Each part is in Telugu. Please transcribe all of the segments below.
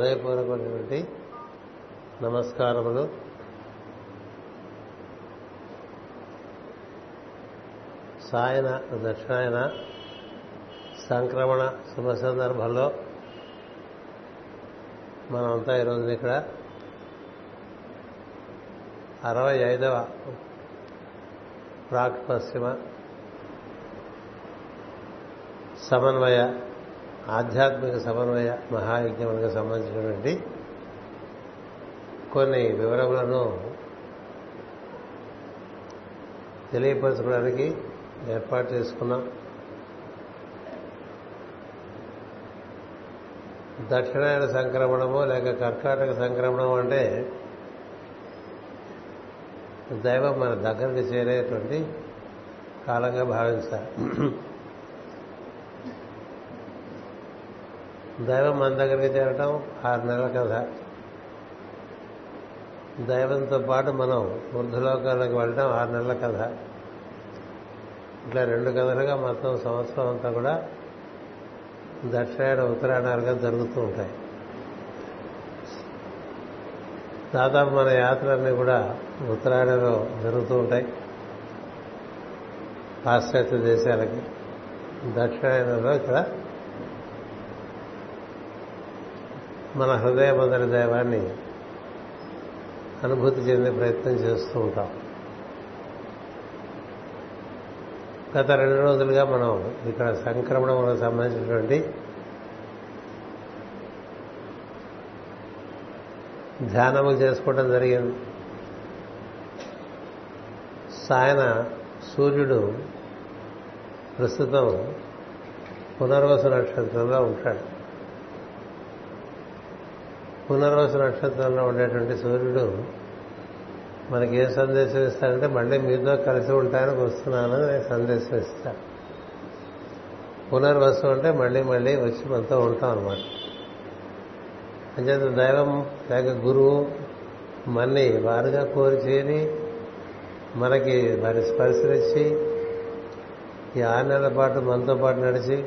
హృదయపూర్వకమైనటువంటి నమస్కారములు. సాయన దక్షిణాయన సంక్రమణ శుభ సందర్భంలో మనమంతా ఈరోజు ఇక్కడ అరవై ఐదవ ప్రాక్ పశ్చిమ సమన్వయ ఆధ్యాత్మిక సమన్వయ మహాయజ్ఞములకు సంబంధించినటువంటి కొన్ని వివరములను తెలియపరచడానికి ఏర్పాటు చేసుకున్నాం. దక్షిణాయన సంక్రమణము లేక కర్కాటక సంక్రమణం అంటే దైవం మన దగ్గరికి చేరేటువంటి కాలంగా భావించాలి దైవం మన దగ్గరికి చేరటం ఆరు నెలల కథ. దైవంతో పాటు మనం వృద్ధలోకాలకు వెళ్ళడం ఆరు నెలల కథ. ఇట్లా రెండు కథలుగా మొత్తం సంవత్సరం అంతా కూడా దక్షిణాయన ఉత్తరాయణాలుగా జరుగుతూ ఉంటాయి. దాదాపు మన యాత్రలన్నీ కూడా ఉత్తరాయణలో జరుగుతూ ఉంటాయి. పాశ్చాత్య దేశాలకి. దక్షిణాయనంలో ఇక్కడ మన హృదయ మొదటి దైవాన్ని అనుభూతి చెందే ప్రయత్నం చేస్తూ ఉంటాం. గత రెండు రోజులుగా మనం ఇక్కడ సంక్రమణంలో సంబంధించినటువంటి ధ్యానము చేసుకోవడం జరిగింది. సాయన సూర్యుడు ప్రస్తుతం పునర్వసు నక్షత్రంలో ఉంటాడు. పునర్వసు నక్షత్రంలో ఉండేటువంటి సూర్యుడు మనకి ఏ సందేశం ఇస్తాడంటే మళ్ళీ మీతో కలిసి ఉంటానికి వస్తున్నాను సందేశం ఇస్తాడు. పునర్వసు అంటే మళ్ళీ మళ్ళీ వచ్చి మనతో ఉంటాం అనమాట అంచేత దైవం లేక గురువు మన్ని వారుగా కోరి చేరి మనకి వారి స్పర్శనిచ్చి ఈ ఆరు నెలల పాటు మనతో పాటు నడిచి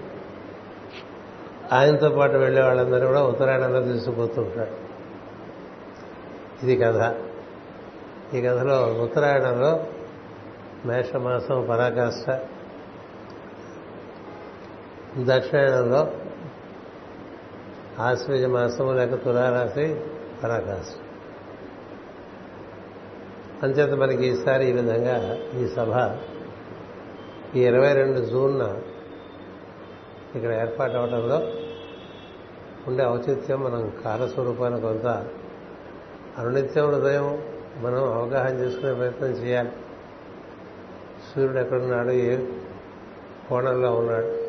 ఆయనతో పాటు వెళ్ళే వాళ్ళందరూ కూడా ఉత్తరాయణంలో తీసుకుపోతూ ఉంటాడు ఇది కథ. ఈ కథలో ఉత్తరాయణంలో మేషమాసం పరాకాష్ట. దక్షిణాయనంలో ఆశ్వజ మాసము లేక తులారాశి పరాకాష్ట. అంచేత మనకి ఈసారి ఈ విధంగా ఈ సభ ఈ ఇరవై రెండు జూన్న ఇక్కడ ఏర్పాటు అవడంలో ఉండే ఔచిత్యం మనం కాలస్వరూపాన్ని కొంత అనునిత్యం హృదయం మనం అవగాహన చేసుకునే ప్రయత్నం చేయాలి. సూర్యుడు ఎక్కడున్నాడు? ఏ కోణంలో ఉన్నాడు?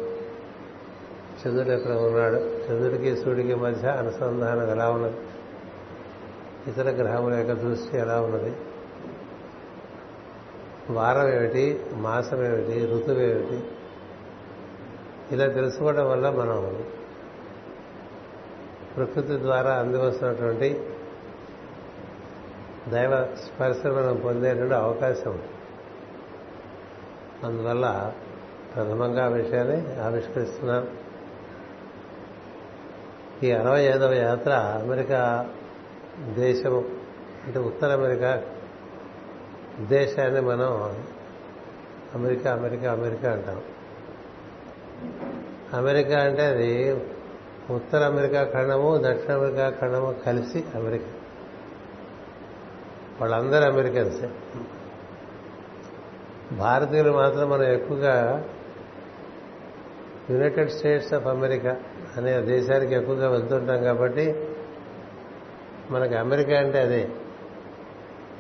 చంద్రుడు ఎక్కడ ఉన్నాడు? చంద్రుడికి సూర్యుడికి మధ్య అనుసంధానం ఎలా ఉన్నది? ఇతర గ్రహముల యొక్క దృష్టి ఎలా ఉన్నది? వారం ఏమిటి? మాసం ఏమిటి? ఋతువు ఏమిటి? ఇలా తెలుసుకోవడం వల్ల మనం ప్రకృతి ద్వారా అందివస్తున్నటువంటి దైవ స్పర్శ మనం పొందేటువంటి అవకాశం అందువల్ల ప్రథమంగా ఆ విషయాన్ని ఆవిష్కరిస్తున్నాం. ఈ అరవై ఐదవ యాత్ర అమెరికా దేశము అంటే ఉత్తర అమెరికా దేశాన్ని మనం అమెరికా అమెరికా అమెరికా అంటాం. అమెరికా అంటే అది ఉత్తర అమెరికా ఖండము దక్షిణ అమెరికా ఖండము కలిసి అమెరికా. వాళ్ళందరూ అమెరికన్సే. భారతీయులు మాత్రం మనం ఎక్కువగా యునైటెడ్ స్టేట్స్ ఆఫ్ అమెరికా అనే దేశానికి ఎక్కువగా వెళ్తుంటాం కాబట్టి మనకి అమెరికా అంటే అదే.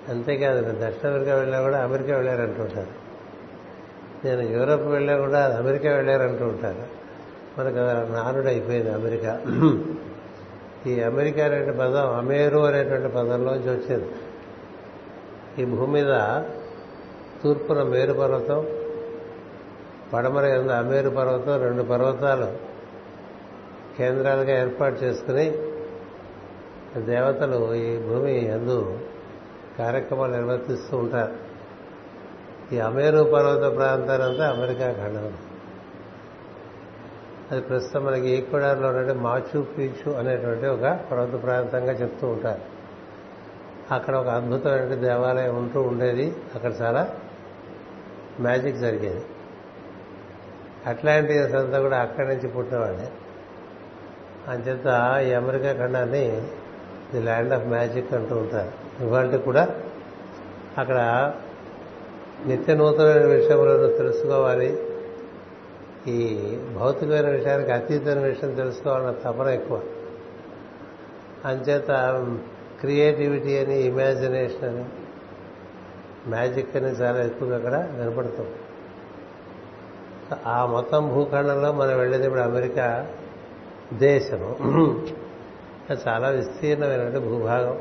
అంతేకాదు దక్షిణ అమెరికా వెళ్ళా కూడా అమెరికా వెళ్ళారంటుంటారు. నేను యూరోప్ వెళ్ళా కూడా అమెరికా వెళ్ళారంటూ ఉంటారు మనకు నానుడైపోయింది అయిపోయింది అమెరికా. ఈ అమెరికా అనే పదం అమేరు అనేటువంటి పదంలోంచి వచ్చింది. ఈ భూమి మీద తూర్పున మేరు పర్వతం పడమర కింద అమేరు పర్వతం రెండు పర్వతాలు కేంద్రాలుగా ఏర్పాటు చేసుకుని దేవతలు ఈ భూమి ఎందు కార్యక్రమాలు నిర్వర్తిస్తూ ఉంటారు. ఈ అమేరు పర్వత ప్రాంతాలంతా అమెరికా ఖండం అది ప్రస్తుతం మనకి ఈక్వడార్లో ఉన్నటువంటి మాచు పీచు అనేటువంటి ఒక పర్వత ప్రాంతంగా చెప్తూ ఉంటారు. అక్కడ ఒక అద్భుతమైన దేవాలయం ఉంటూ ఉండేది. అక్కడ చాలా మ్యాజిక్ జరిగేది. అట్లాంటిస్ అంతా కూడా అక్కడి నుంచి పుట్టినవాడే. అంచేత ఈ అమెరికా ఖండాన్ని ది ల్యాండ్ ఆఫ్ మ్యాజిక్ అంటూ ఉంటారు. ఇవాళ కూడా అక్కడ నిత్య నూతనమైన విషయములను తెలుసుకోవాలి. ఈ భౌతికమైన విషయానికి అతీతమైన విషయం తెలుసుకోవాలన్న తపన ఎక్కువ. అంచేత క్రియేటివిటీ అని ఇమాజినేషన్ అని మ్యాజిక్ అని చాలా ఎక్కువగా అక్కడ వినపడుతుంది ఆ మొత్తం భూఖండంలో మనం వెళ్ళేది ఇప్పుడు అమెరికా దేశము. చాలా విస్తీర్ణమైనటువంటి భూభాగం.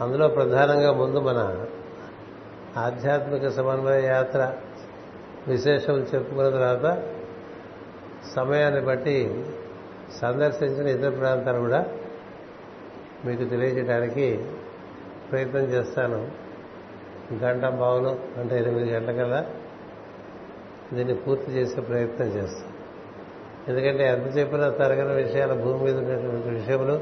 అందులో ప్రధానంగా ముందు మన ఆధ్యాత్మిక సమన్వయ యాత్ర విశేషం చెప్పుకున్న తర్వాత సమయాన్ని బట్టి సందర్శించిన ఇతర ప్రాంతాలు కూడా మీకు తెలియజేయడానికి ప్రయత్నం చేస్తాను. గంట బావులు అంటే ఎనిమిది గంటల దీన్ని పూర్తి చేసే ప్రయత్నం చేస్తాను. ఎందుకంటే ఎంత చెప్పినా తరగని విషయాలు భూమి మీద ఉన్నటువంటి విషయములు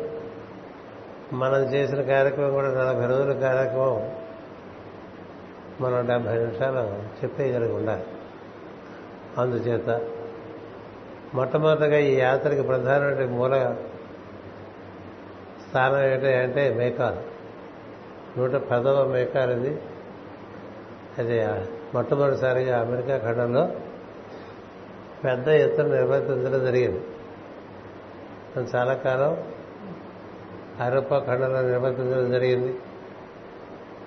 మనం చేసిన కార్యక్రమం కూడా నలభై రోజుల కార్యక్రమం మనం డెబ్బై నిమిషాలు చెప్పేయగలిగి ఉండాలి. అందుచేత మొట్టమొదటిగా ఈ యాత్రకి ప్రధానమైన మూల స్థానం ఏంటంటే అంటే మేకాల్. నూట పదవ మేకాల్ ఇది. అది మొట్టమొదటిసారిగా అమెరికా ఖండంలో పెద్ద ఎత్తున నిర్వర్తించడం జరిగింది. చాలా కాలం ఐరోపా ఖండంలో నిర్వర్తించడం జరిగింది.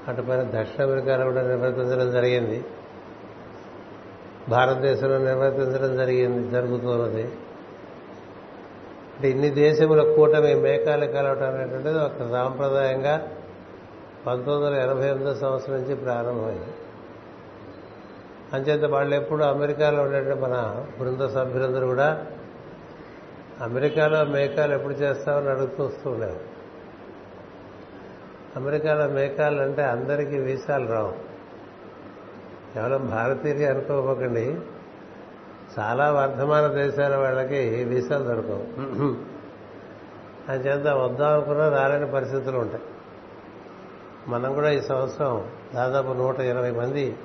అటుపైన దక్షిణ అమెరికాలో కూడా నిర్వర్తించడం జరిగింది. భారతదేశంలో నిర్వర్తించడం జరిగింది జరుగుతున్నది. అంటే ఇన్ని దేశముల కూటమి మేకాలు కలవటం అనేటువంటిది ఒక సాంప్రదాయంగా పంతొమ్మిది వందల ఎనభై ఎనిమిదో సంవత్సరం నుంచి ప్రారంభమైంది. అంచేత వాళ్ళు ఎప్పుడు అమెరికాలో ఉండేటువంటి మన బృంద సభ్యులందరూ కూడా అమెరికాలో మేకాలు ఎప్పుడు చేస్తామని అడుగుతూ వస్తూ ఉండేవారు అమెరికాలో మేకాలు అంటే అందరికీ వీసాలు రావు. కేవలం భారతీయులు అనుకోపోకండి చాలా వర్ధమాన దేశాల వాళ్ళకి వీసాలు దొరకవు. అంచేత వద్దాం అనుకున్నా రాలేని పరిస్థితులు ఉంటాయి. మనం కూడా ఈ సంవత్సరం దాదాపు నూట ఇరవై మంది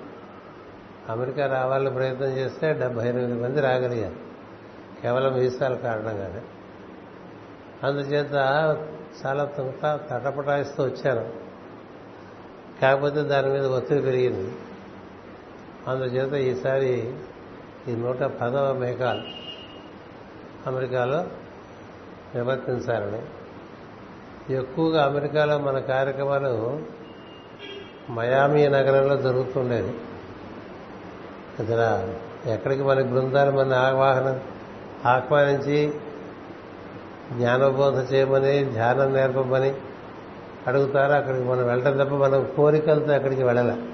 అమెరికా రావాలని ప్రయత్నం చేస్తే డెబ్బై ఎనిమిది మంది రాగలిగారు. కేవలం వీసాల కారణంగానే. అందుచేత చాలా తుంట తటపటాయిస్తూ వచ్చాను కాకపోతే దాని మీద ఒత్తిడి పెరిగింది. అందుచేత ఈసారి ఈ నూట పదవ మేఘాలు అమెరికాలో నిర్వర్తించాలని. ఎక్కువగా అమెరికాలో మన కార్యక్రమాలు మయామీ నగరంలో జరుగుతుండేది. ఇక్కడ ఎక్కడికి మన బృందాలు మన ఆవాహన ఆహ్వానించి జ్ఞానబోధ చేయమని ధ్యానం నేర్పమని అడుగుతారు? అక్కడికి మనం వెళ్ళటం తప్ప మనం కోరికలతో అక్కడికి వెళ్ళాలి.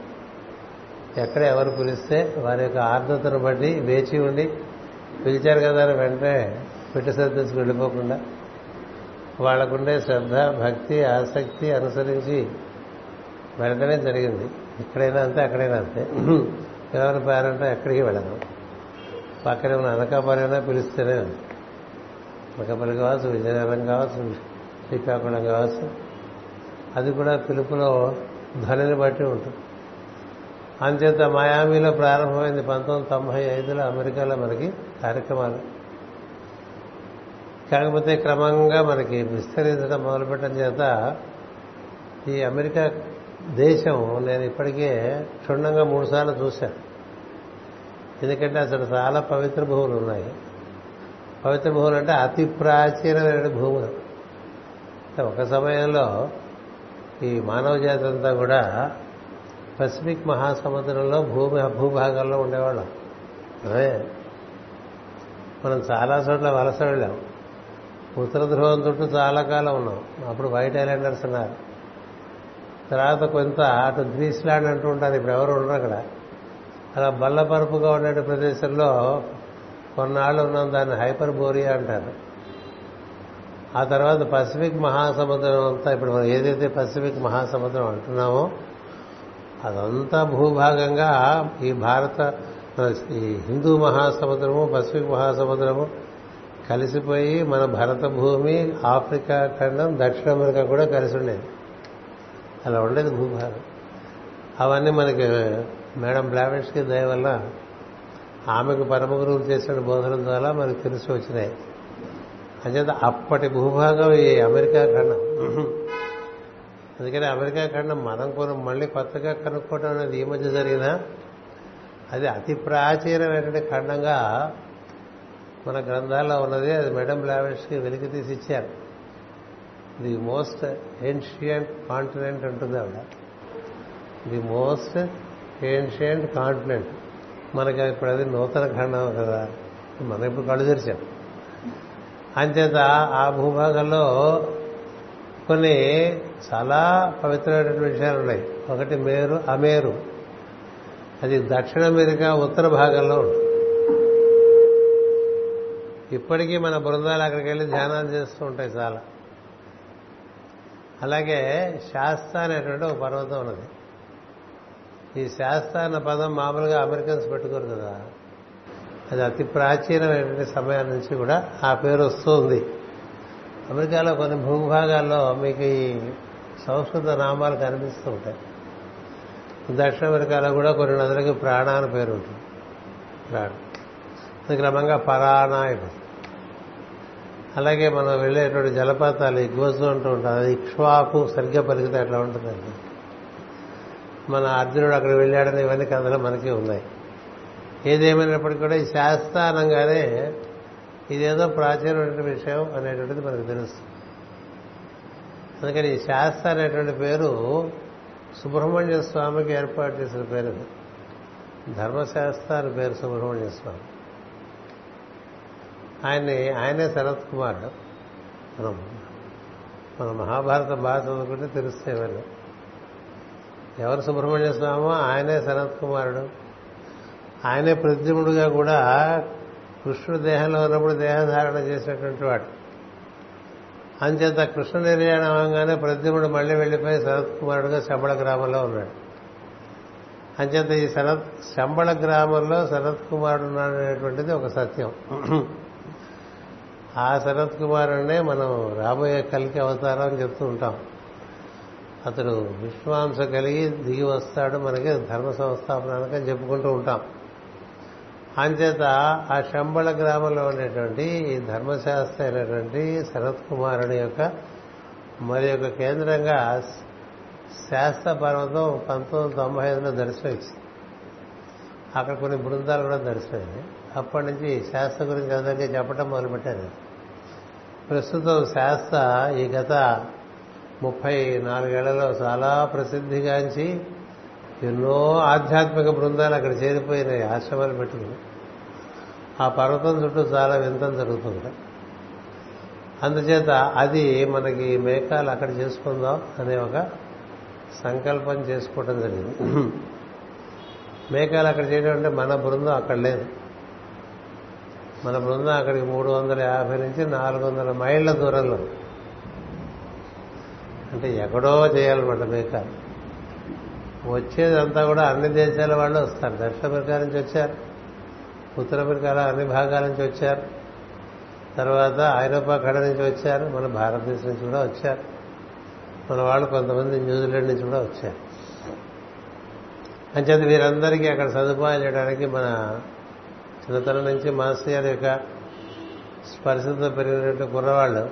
ఎక్కడ ఎవరు పిలిస్తే వారి యొక్క ఆర్ద్రతను బట్టి వేచి ఉండి పిలిచారు కదా అని వెంటనే పెట్టి వెళ్ళిపోకుండా వాళ్ళకుండే శ్రద్ధ భక్తి ఆసక్తి అనుసరించి వెళ్ళడమే జరిగింది. ఎక్కడైనా అంతే అక్కడైనా అంతే. ఎవరి పేరంటే ఎక్కడికి వెళ్ళను పక్కనే ఉన్న అనకాపల్లి పిలిస్తేనే అనకాపల్లి కావచ్చు విజయనగరం కావచ్చు శ్రీకాకుళం కావచ్చు. అది కూడా పిలుపులో ధ్వనిని బట్టి ఉంటుంది. అంచేత మయామిలో ప్రారంభమైంది పంతొమ్మిది తొంభై ఐదులో అమెరికాలో మనకి కార్యక్రమాలు. కాకపోతే క్రమంగా మనకి విస్తరించడం మొదలుపెట్టడం చేత ఈ అమెరికా దేశం నేను ఇప్పటికే క్షుణ్ణంగా మూడుసార్లు చూశాను. ఎందుకంటే అసలు చాలా పవిత్ర భూములు ఉన్నాయి. పవిత్ర భూములు అంటే అతి ప్రాచీనమైన భూములు. ఒక సమయంలో ఈ మానవ జాతి అంతా కూడా పసిఫిక్ మహాసముద్రంలో భూమి భూభాగాల్లో ఉండేవాళ్ళం. అదే మనం చాలా చోట్ల వలస వెళ్ళాం. ఉత్తర ధ్రువం చుట్టూ చాలా కాలం ఉన్నాం. అప్పుడు వైట్ ఐలాండర్స్ ఉన్నారు. తర్వాత కొంత అటు గ్రీస్లాండ్ అంటూ ఉంటారు ఇప్పుడు ఎవరు ఉండరు అక్కడ. అలా బల్లపరుపుగా ఉండే ప్రదేశంలో కొన్నాళ్ళు ఉన్నాం దాన్ని హైపర్ బోరియా అంటారు. ఆ తర్వాత పసిఫిక్ మహాసముద్రం అంతా ఇప్పుడు మనం ఏదైతే పసిఫిక్ మహాసముద్రం అంటున్నామో అదంతా భూభాగంగా ఈ భారత మన ఈ హిందూ మహాసముద్రము పసిఫిక్ మహాసముద్రము కలిసిపోయి మన భరత భూమి ఆఫ్రికా ఖండం దక్షిణ అమెరికా కూడా కలిసి ఉండేది. అలా ఉండేది భూభాగం. అవన్నీ మనకి మేడం బ్లావెట్స్కి దయ వల్ల ఆమెకు పరమ గురువులు చేసిన బోధన ద్వారా మనకు తెలిసి వచ్చినాయి. అంచేత అప్పటి భూభాగం ఈ అమెరికా ఖండం. అందుకని అమెరికా ఖండం మనం కూడా మళ్ళీ కొత్తగా కనుక్కోవడం అనేది ఈ మధ్య జరిగిన అది అతి ప్రాచీనమైనటువంటి ఖండంగా మన గ్రంథాల్లో ఉన్నది. అది మేడం బ్లావెట్స్కి వెలికి తీసి ఇచ్చారు. ది మోస్ట్ ఏన్షియంట్ కాంటినెంట్ ఉంటుంది ఆవిడ. The most ancient continent. మనకి ఇప్పుడు అది నూతన ఖండం కదా. మనం ఇప్పుడు కళ్ళు తెరిచాం. అంచేత ఆ భూభాగంలో కొన్ని చాలా పవిత్రమైనటువంటి విషయాలు ఉన్నాయి. ఒకటి మేరు అమేరు. అది దక్షిణ అమెరికా ఉత్తర భాగంలో ఉంటుంది. ఇప్పటికీ మన బృందాలు అక్కడికి వెళ్ళి ధ్యానాలు చేస్తూ ఉంటాయి చాలా. అలాగే శాస్త అనేటువంటి ఒక పర్వతం ఉన్నది. ఈ శాస్త అన్న పదం మామూలుగా అమెరికన్స్ పెట్టుకోరు కదా. అది అతి ప్రాచీనమైనటువంటి సమయం నుంచి కూడా ఆ పేరు వస్తుంది అమెరికాలో కొన్ని భూభాగాల్లో మీకు ఈ సంస్కృత నామాలు కనిపిస్తూ ఉంటాయి. దక్షిణ అమెరికాలో కూడా కొన్ని నదులకి ప్రాణ అని పేరు ఉంటుంది. ప్రాణ. అది క్రమంగా పరాణా అయిపోతుంది అలాగే మనం వెళ్ళేటువంటి జలపాతాలు ఇగ్వజు అంటూ ఉంటుంది అది ఇక్ష్వాకు సరిగ్గా పలికితే అట్లా ఉంటుందండి మన అర్జునుడు అక్కడ వెళ్ళాడని ఇవన్నీ కథలు మనకి ఉన్నాయి. ఏదేమైనప్పటికీ కూడా ఈ శాస్త్రానంగానే ఇదేదో ప్రాచీనమైన విషయం అనేటువంటిది మనకు తెలుస్తుంది. అందుకని ఈ శాస్త్ర అనేటువంటి పేరు సుబ్రహ్మణ్య స్వామికి ఏర్పాటు చేసిన పేరు ధర్మశాస్త్ర అని పేరు సుబ్రహ్మణ్య స్వామి. ఆయన్ని ఆయనే శరత్ కుమార్. మనం మన మహాభారత బాగా చదువుకుంటే తెలుస్తాయి ఎవరు ఎవరు సుబ్రహ్మణ్య స్వామో ఆయనే శరత్ కుమారుడు. ఆయనే ప్రద్యుముడుగా కూడా కృష్ణుడు దేహంలో ఉన్నప్పుడు దేహధారణ చేసినటువంటి వాడు. అంచేత కృష్ణ నిర్యాణం అవగానే ప్రద్యుముడు మళ్ళీ వెళ్ళిపోయి శరత్ కుమారుడుగా శంబళ గ్రామంలో ఉన్నాడు. అంచేత ఈ శరత్ శంబళ గ్రామంలో శరత్ కుమారుడు ఉన్నాడనేటువంటిది ఒక సత్యం. ఆ శరత్ కుమారుడినే మనం రాబోయే కలికి అవతారం అని చెప్తూ ఉంటాం. అతడు విశ్వాంస కలిగి దిగి వస్తాడు మనకి ధర్మ సంస్థాపనానికి అని చెప్పుకుంటూ ఉంటాం. అంచేత ఆ శంబళ గ్రామంలో ఉండేటువంటి ఈ ధర్మశాస్త్ర అయినటువంటి శరత్ కుమారుని యొక్క మరి యొక్క కేంద్రంగా శాస్త్ర పర్వతం పంతొమ్మిది వందల తొంభై ఐదులో దర్శనమిచ్చింది. అక్కడ కొన్ని బృందాలు కూడా దర్శనమైంది అప్పటి నుంచి శాస్త్ర గురించి అందరికీ చెప్పడం మొదలుపెట్టారు. ప్రస్తుతం శాస్త్ర ఈ గత ముప్పై నాలుగేళ్ళలో చాలా ప్రసిద్ధిగాంచి ఎన్నో ఆధ్యాత్మిక బృందాలు అక్కడ చేరిపోయినాయి ఆశ్రమాలు పెట్టుకుని. ఆ పర్వతం చుట్టూ చాలా వింతం జరుగుతుంది అందుచేత అది మనకి మేకాలు అక్కడ చేసుకుందాం అనే ఒక సంకల్పం చేసుకోవటం జరిగింది. మేకాలు అక్కడ చేయడం అంటే మన బృందం అక్కడ లేదు. మన బృందం అక్కడికి మూడు వందల యాభై నుంచి నాలుగు వందల మైళ్ళ దూరంలో అంటే ఎక్కడో చేయాలన్నమాట మేకాలు వచ్చేదంతా కూడా అన్ని దేశాల వాళ్ళు వస్తారు. దక్షిణ అమెరికా నుంచి వచ్చారు. ఉత్తర అమెరికాలో అన్ని భాగాల నుంచి వచ్చారు. తర్వాత ఐరోపా ఖండ నుంచి వచ్చారు. మన భారతదేశం నుంచి కూడా వచ్చారు. మన వాళ్ళు కొంతమంది న్యూజిలాండ్ నుంచి కూడా వచ్చారు. అంచేత వీరందరికీ అక్కడ సదుపాయం చేయడానికి మన చిన్నతనం నుంచి మాస్టర్ గారి యొక్క స్పర్శతో పెరిగినటువంటి కుర్రవాళ్ళు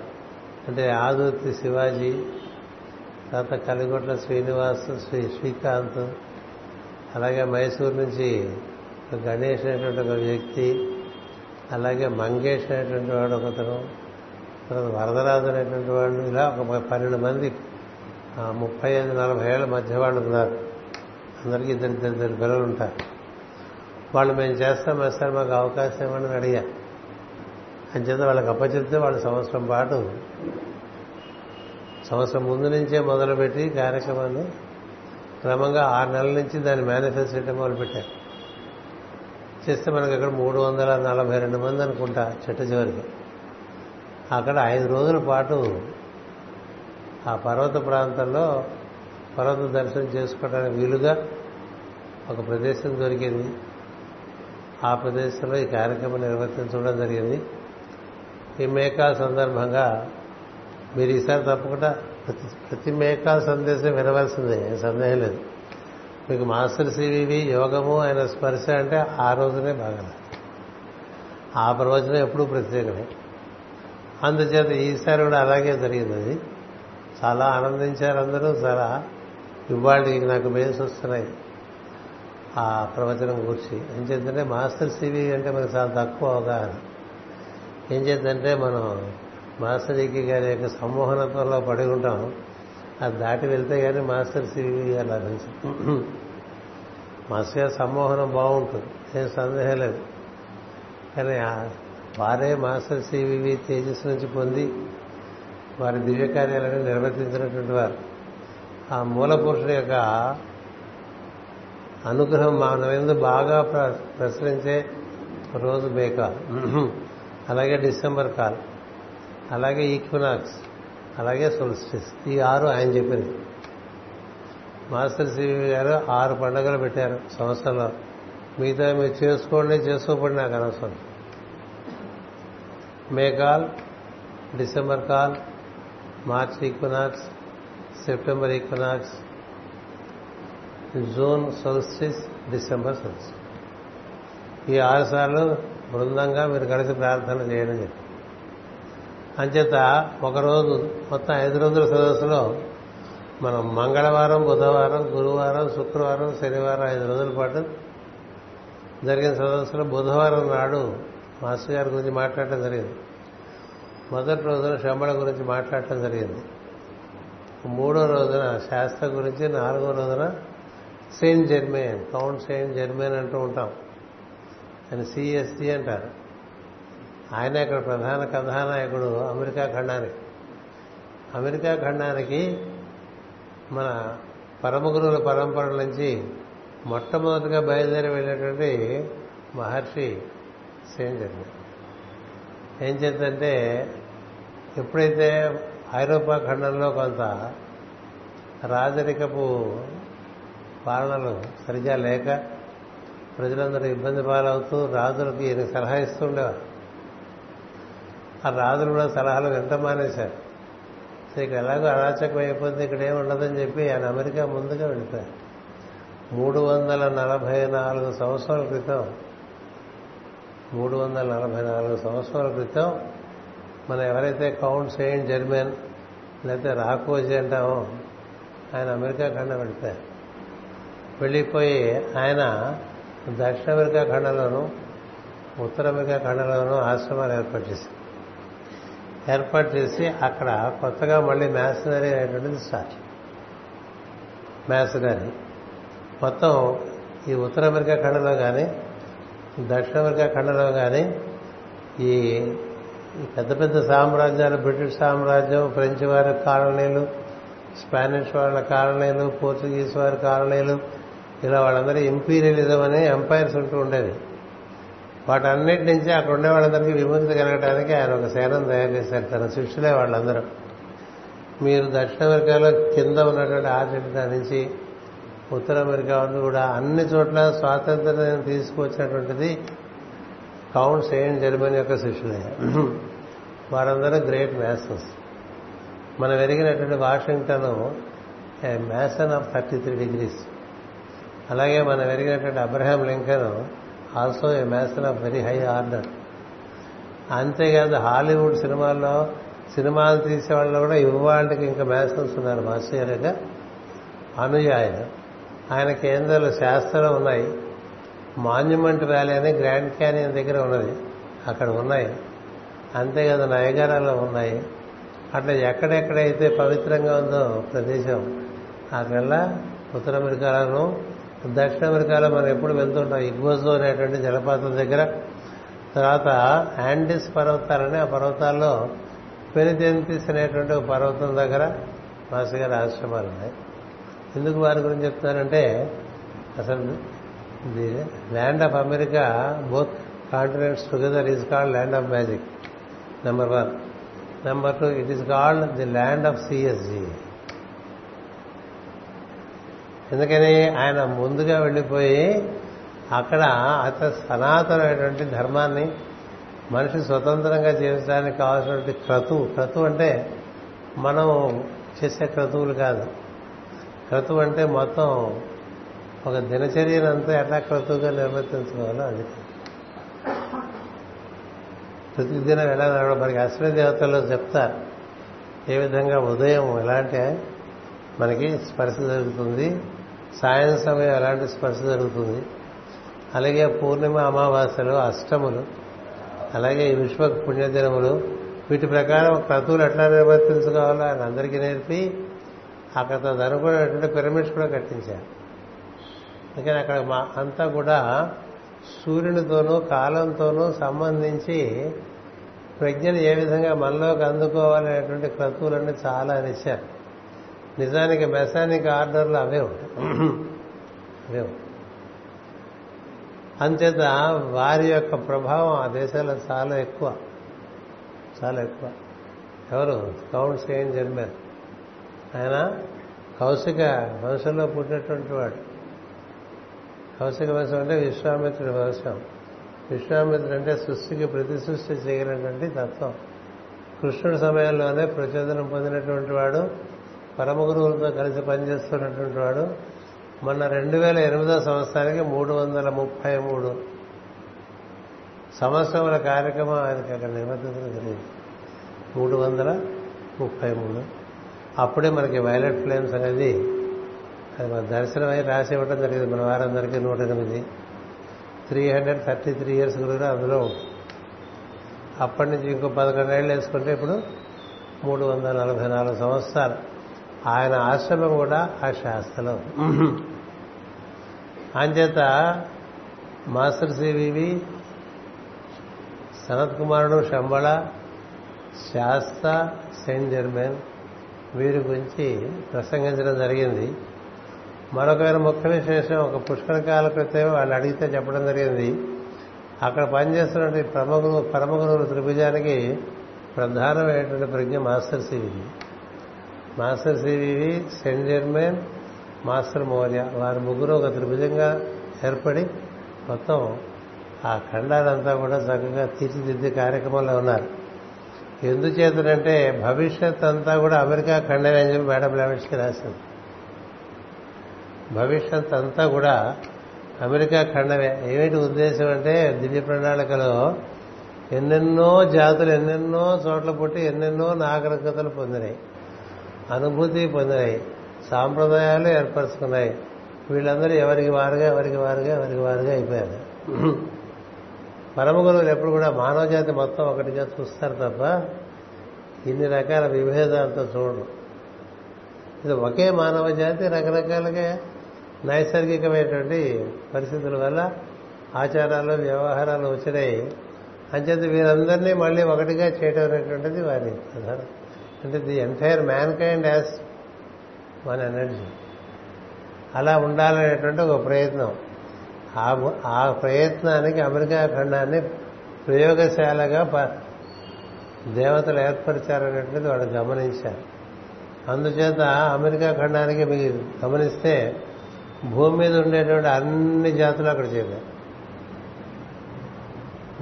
అంటే ఆదుర్తి శివాజీ తర్వాత కలిగొట్ల శ్రీనివాస్ శ్రీ శ్రీకాంత్ అలాగే మైసూరు నుంచి గణేష్ అనేటువంటి ఒక వ్యక్తి అలాగే మంగేష్ అనేటువంటి వాడు ఒకతను తర్వాత వరదరాజు అనేటువంటి వాళ్ళు ఇలా ఒక పన్నెండు మంది ముప్పై ఐదు నలభై ఏళ్ళ మధ్య వాళ్ళు ఉన్నారు. అందరికీ ఇద్దరు ఇద్దరు ఇద్దరు పిల్లలు ఉంటారు. వాళ్ళు మేము చేస్తాం సార్ మాకు అవకాశం ఇవ్వండి అని అడిగా అంచేత వాళ్ళకి అప్పచెప్తే వాళ్ళు సంవత్సరం పాటు సంవత్సరం ముందు నుంచే మొదలుపెట్టి కార్యక్రమాన్ని క్రమంగా ఆరు నెలల నుంచి దాన్ని మేనిఫెస్ట్ చేయడం మొదలుపెట్టారు. చేస్తే మనకి అక్కడ మూడు వందల నలభై రెండు మంది అనుకుంటా చెట్టు చివరికి. అక్కడ ఐదు రోజుల పాటు ఆ పర్వత ప్రాంతంలో పర్వత దర్శనం చేసుకోవడానికి వీలుగా ఒక ప్రదేశం దొరికింది. ఆ ప్రదేశంలో ఈ కార్యక్రమం నిర్వర్తించడం జరిగింది. ఈ మేకా సందర్భంగా మీరు ఈసారి తప్పకుండా ప్రతి ప్రతి మేకా సందేశం వినవలసిందే సందేహం లేదు. మీకు మాస్టర్ సివివి యోగము ఆయన స్పర్శ అంటే ఆ రోజునే బాగా ఆ ప్రవచనం ఎప్పుడూ ప్రత్యేకమే. అందుచేత ఈసారి కూడా అలాగే జరిగింది అది చాలా ఆనందించారు అందరూ చాలా ఇవాళ నాకు మెయిల్స్ వస్తున్నాయి ఆ ప్రవచనం గురించి. ఏం చేద్దంటే మాస్టర్ సివి అంటే మనకు చాలా తక్కువ అవగాహన. ఏం చేద్దంటే మనం మాస్టర్ ఈకి గారి యొక్క సమ్మోహనత్వంలో పడి ఉంటాం. అది దాటి వెళ్తే కానీ మాస్టర్ సివి గారు లభించదు మాస్టర్ గారి సమ్మోహనం బాగుంటుంది. ఏం సందేహం లేదు. కానీ వారే మాస్టర్ సివివి తేజస్సు నుంచి పొంది వారి దివ్య కార్యాలను నిర్వర్తించినటువంటి వారు. ఆ మూల పురుషుడి యొక్క అనుగ్రహం మన మీద బాగా ప్రసరించే రోజు బేకాల్. అలాగే డిసెంబర్ కాల్. అలాగే ఈక్వినాక్స్. అలాగే సోల్స్టిస్ ఈ ఆరు ఆయన చెప్పింది. మాస్టర్ సివి గారు ఆరు పండుగలు పెట్టారు సంవత్సరంలో. మిగతా మీరు చేసుకోండి చేసుకోబడి నాకు అనవసరం. May call December call March equinox September equinox June solstice December solstice ఈ ఆరు సార్లు బృందంగా మీరు కలిసి ప్రార్థన చేయడం చెప్పి అంచేత ఒకరోజు మొత్తం ఐదు రోజుల సదస్సులో మనం మంగళవారం బుధవారం గురువారం శుక్రవారం శనివారం ఐదు రోజుల పాటు జరిగిన సదస్సులో బుధవారం నాడు మాస్టర్ గారి గురించి మాట్లాడటం జరిగింది. మొదటి రోజున శంబళ గురించి మాట్లాడటం జరిగింది. మూడో రోజున శాస్త్ర గురించి నాలుగో రోజున Saint Germain Count Saint Germain అంటూ ఉంటాం. అని సిఎస్సి అంటారు. ఆయన ఇక్కడ ప్రధాన కథానాయకుడు అమెరికా ఖండానికి. అమెరికా ఖండానికి మన పరమగురువుల పరంపర నుంచి మొట్టమొదటిగా బయలుదేరి వెళ్ళేటువంటి మహర్షి సెయింట్ జర్మన్ ఏం చేద్దంటే ఎప్పుడైతే ఐరోపా ఖండంలో కొంత రాజరికపు పాలనలు సరిగా లేక ప్రజలందరూ ఇబ్బంది పాలవుతూ రాజులకు ఈయన సలహా ఇస్తుండేవారు ఆ రాజులు కూడా సలహాలు వెంట మానేశారు? సో ఇక్కడ ఎలాగో అరాచకం అయిపోతుంది ఇక్కడ ఏమి ఉండదని చెప్పి ఆయన అమెరికా ముందుగా వెళ్ళిపోయారు. మూడు వందల నలభై నాలుగు సంవత్సరాల క్రితం మూడు వందల నలభై నాలుగు సంవత్సరాల క్రితం మనం ఎవరైతే కౌంట్ సెయింట్ జర్మన్ లేకపోతే రాకోజీ అంటామో ఆయన అమెరికా ఖండం వెళ్ళిపోయారు. వెళ్ళిపోయి ఆయన దక్షిణ అమెరికా ఖండంలోనూ ఉత్తర అమెరికా ఖండంలోనూ ఆశ్రమాలు ఏర్పాటు చేశారు. ఏర్పాటు చేసి అక్కడ కొత్తగా మళ్ళీ మ్యాసనరీ అనేటువంటిది స్టార్ట్ మ్యాసనరీ మొత్తం ఈ ఉత్తర అమెరికా ఖండంలో కానీ దక్షిణ అమెరికా ఖండంలో కానీ ఈ పెద్ద పెద్ద సామ్రాజ్యాలు బ్రిటిష్ సామ్రాజ్యం ఫ్రెంచ్ వారి కాలనీలు స్పానిష్ వాళ్ళ కాలనీలు పోర్చుగీస్ వారి కాలనీలు ఇలా వాళ్ళందరూ ఇంపీరియలిజం అనే ఎంపైర్స్ ఉంటూ ఉండేది. వాటన్నిటి నుంచి అక్కడ ఉండే వాళ్ళందరికీ విముక్తి కలగడానికి ఆయన ఒక సేనం తయారు చేశారు. తన శిష్యులే వాళ్ళందరూ. మీరు దక్షిణ అమెరికాలో కింద ఉన్నటువంటి ఆర్జెంటీనా నుంచి ఉత్తర అమెరికా వరకు కూడా అన్ని చోట్ల స్వాతంత్రం తీసుకువచ్చినటువంటిది కౌంట్ సెయింట్ జర్మనీ యొక్క శిష్యులే. వారందరూ గ్రేట్ మ్యాసన్స్ మనం ఎరిగినటువంటి Washington Mason of thirty three degrees. అలాగే మనం ఎరిగినటువంటి Abraham Lincoln also a Mason of very high order అంతేకాదు హాలీవుడ్ సినిమాల్లో సినిమాలు తీసేవాళ్ళు కూడా ఇవాళకి ఇంకా మ్యాసన్స్ ఉన్నారు. మాస్టర్గా గారు అనుయాయులు ఆయన. కేంద్రాలు శాస్త్రం ఉన్నాయి. మాన్యుమెంట్ వ్యాలీ అని గ్రాండ్ క్యానియన్ దగ్గర ఉన్నది. అక్కడ ఉన్నాయి. అంతేకాదు నయగారాలో ఉన్నాయి. అట్లా ఎక్కడెక్కడైతే పవిత్రంగా ఉందో ప్రదేశం అక్కడల్లా ఉత్తర అమెరికాలోనూ దక్షిణ అమెరికాలో మనం ఎప్పుడు వెళ్తుంటాం. ఇగ్వోజో అనేటువంటి జలపాతం దగ్గర. తర్వాత యాండిస్ పర్వతాలని ఆ పర్వతాల్లో పెరిదెంతిస్ అనేటువంటి ఒక పర్వతం దగ్గర మాస్టర్ గారి ఆశ్రమాలు ఉన్నాయి. ఎందుకు వారి గురించి చెప్తున్నారంటే అసలు the land of America both continents together is called land of magic number one number two it is called the land of CSG ఎందుకని ఆయన ముందుగా వెళ్ళిపోయి అక్కడ అత సనాతనమైనటువంటి ధర్మాన్ని మనిషి స్వతంత్రంగా జీవించడానికి కావాల్సినటువంటి క్రతువు క్రతువు అంటే మనం చేసే క్రతువులు కాదు. క్రతువు అంటే మొత్తం ఒక దినచర్యనంతా ఎట్లా క్రతువుగా నిర్వర్తించుకోవాలో అది. ప్రతిదినం ఎలా మనకి అశ్విని దేవతల్లో చెప్తారు ఏ విధంగా ఉదయం ఎలాంటి మనకి స్పర్శ జరుగుతుంది సాయం సమయం ఎలాంటి స్పర్శ జరుగుతుంది? అలాగే పూర్ణిమ అమావాస్యలు అష్టములు అలాగే ఈ విశ్వ పుణ్యదినములు. వీటి ప్రకారం క్రతువులు ఎట్లా నిర్వర్తించుకోవాలో ఆయన అందరికీ నేర్పి అక్కడ అనుకున్నటువంటి పిరమిడ్స్ కూడా కట్టించారు. అందుకని అక్కడ మా అంతా కూడా సూర్యునితోనూ కాలంతోనూ సంబంధించి ప్రజ్ఞను ఏ విధంగా మనలోకి అందుకోవాలనేటువంటి క్రతువులన్నీ చాలా అనిచ్చారు నిజానికి మెసానిక్ ఆర్డర్లు అవే ఉంటాయి. అవే అంచేత వారి యొక్క ప్రభావం ఆ దేశాల్లో చాలా ఎక్కువ. చాలా ఎక్కువ. ఎవరు? కౌంట్ సెయింట్ జర్మన్ ఆయన కౌశిక వంశంలో పుట్టినటువంటి వాడు. కౌశిక వంశం అంటే విశ్వామిత్రుడి వంశం. విశ్వామిత్రుడు అంటే సృష్టికి ప్రతి సృష్టి చేయనటువంటి తత్వం. కృష్ణుడి సమయంలోనే ప్రచోదనం పొందినటువంటి వాడు. పరమ గురువులతో కలిసి పనిచేస్తున్నటువంటి వాడు మొన్న రెండు వేల ఎనిమిదో సంవత్సరానికి మూడు వందల ముప్పై మూడు సంవత్సరముల కార్యక్రమం ఆయనకి అక్కడ నిర్వహించడం జరిగింది. మూడు వందల ముప్పై మూడు. అప్పుడే మనకి వైలెట్ ఫ్లేమ్స్ అనేది అది మన దర్శనం అయి రాసి ఇవ్వడం జరిగింది. మన వారందరికీ నూట ఎనిమిది. Three hundred thirty three years కూడా అందులో అప్పటి నుంచి ఇంకో పదకొండేళ్ళు వేసుకుంటే ఇప్పుడు మూడు వందల నలభై నాలుగు సంవత్సరాలు. ఆయన ఆశ్రమం కూడా ఆ శాస్త్రలో అంచేత మాస్టర్ సివివి సనత్ కుమారుడు శంబళ శాస్త్ర సెయింట్ జర్మన్ వీరి గురించి ప్రసంగించడం జరిగింది. మరొక ముఖ్య విశేషం ఒక పుష్కర కాల క్రితం వాళ్ళు అడిగితే చెప్పడం జరిగింది. అక్కడ పనిచేస్తున్నటువంటి ప్రముఖులు పరమగురువుల త్రిభుజానికి ప్రధానమైనటువంటి ప్రజ్ఞ Master CVV Master CVV Saint Germain Master Morya వారి ముగ్గురు ఒక త్రిభుజంగా ఏర్పడి మొత్తం ఆ ఖండాలంతా కూడా చక్కగా తీర్చిదిద్దే కార్యక్రమంలో ఉన్నారు. ఎందుచేతనంటే భవిష్యత్ అంతా కూడా అమెరికా ఖండమే అని చెప్పి మేడం లెవెట్స్కి రాసింది. భవిష్యత్ అంతా కూడా అమెరికా ఖండమే. ఏమిటి ఉద్దేశం అంటే దివ్య ప్రణాళికలో ఎన్నెన్నో జాతులు ఎన్నెన్నో చోట్ల పుట్టి ఎన్నెన్నో నాగరికతలు పొందినాయి. అనుభూతి పొందినాయి సాంప్రదాయాలు ఏర్పరచుకున్నాయి. వీళ్ళందరూ ఎవరికి వారుగా ఎవరికి వారుగా ఎవరికి వారుగా అయిపోయారు. పరమ గురువులు ఎప్పుడు కూడా మానవ జాతి మొత్తం ఒకటిగా చూస్తారు తప్ప ఇన్ని రకాల విభేదాలతో చూడరు. ఇది ఒకే మానవ జాతి రకరకాలుగా నైసర్గికమైనటువంటి పరిస్థితుల వల్ల ఆచారాలు వ్యవహారాలు వచ్చినాయి. అంచేత వీరందరినీ మళ్ళీ ఒకటిగా చేయడం అనేటువంటిది వారి ప్రధానం. అంటే the entire mankind as one energy. అలా ఉండాలనేటువంటి ఒక ప్రయత్నం. ఆ ఆ ప్రయత్నానికి అమెరికా ఖండాన్ని ప్రయోగశాలగా దేవతలు ఏర్పరిచారనేటువంటిది వాళ్ళు గమనించారు. అందుచేత అమెరికా ఖండానికి మీరు గమనిస్తే భూమి మీద ఉండేటువంటి అన్ని జాతులు అక్కడ చేరారు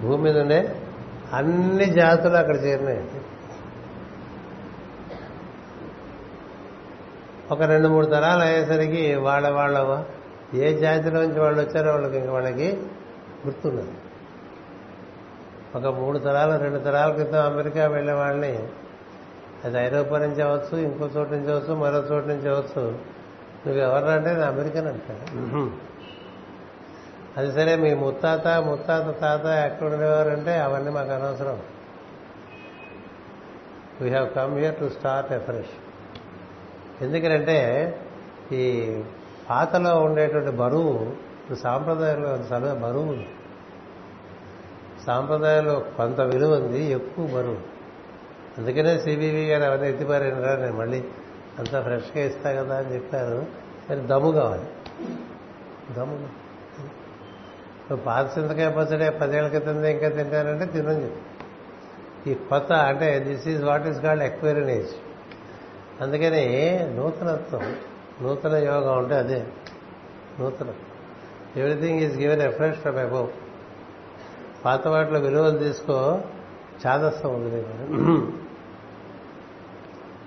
భూమి మీద ఉండే అన్ని జాతులు అక్కడ చేరినాయి. ఒక రెండు మూడు తరాలు అయ్యేసరికి వాళ్ళ వాళ్ళ ఏ జాతిలోంచి వాళ్ళు వచ్చారో వాళ్ళకి ఇంక వాళ్ళకి గుర్తున్నది. ఒక మూడు తరాలు రెండు తరాల క్రితం అమెరికా వెళ్ళే వాళ్ళని అది ఐరోపా నుంచి అవ్వచ్చు ఇంకో చోటు నుంచి అవచ్చు మరో చోటు నుంచి అవ్వచ్చు. నువ్వు ఎవరంటే నేను అమెరికన్ అంటాడు అది సరే మీ ముత్తాత ముత్తాత తాత ఎక్కడ ఉండేవారంటే అవన్నీ మాకు అనవసరం. We have come here to start afresh ఎందుకంటే ఈ పాతలో ఉండేటువంటి బరువు ఇప్పుడు సాంప్రదాయంలో చాలా బరువు ఉంది. సాంప్రదాయంలో కొంత విలువ ఉంది ఎక్కువ బరువు. అందుకనే సిబివి గారు అవన్నీ ఎత్తిపారైనరా నేను మళ్ళీ అంతా ఫ్రెష్గా ఇస్తా కదా అని చెప్పారు. కానీ దమ్ము కావాలి. దమ్ము పాత చింతకాయ పచ్చడి పదేళ్ళ క్రితం ఇంకా తింటానంటే తినని. చెప్పి ఈ కొత్త అంటే this is what is called Aquarian age. అందుకని నూతనత్వం నూతన యోగం ఉంటే అదే. నూతన. Everything is given afresh from above పాత వాటిలో విలువలు తీసుకో చాదస్తం ఉంది నీకు.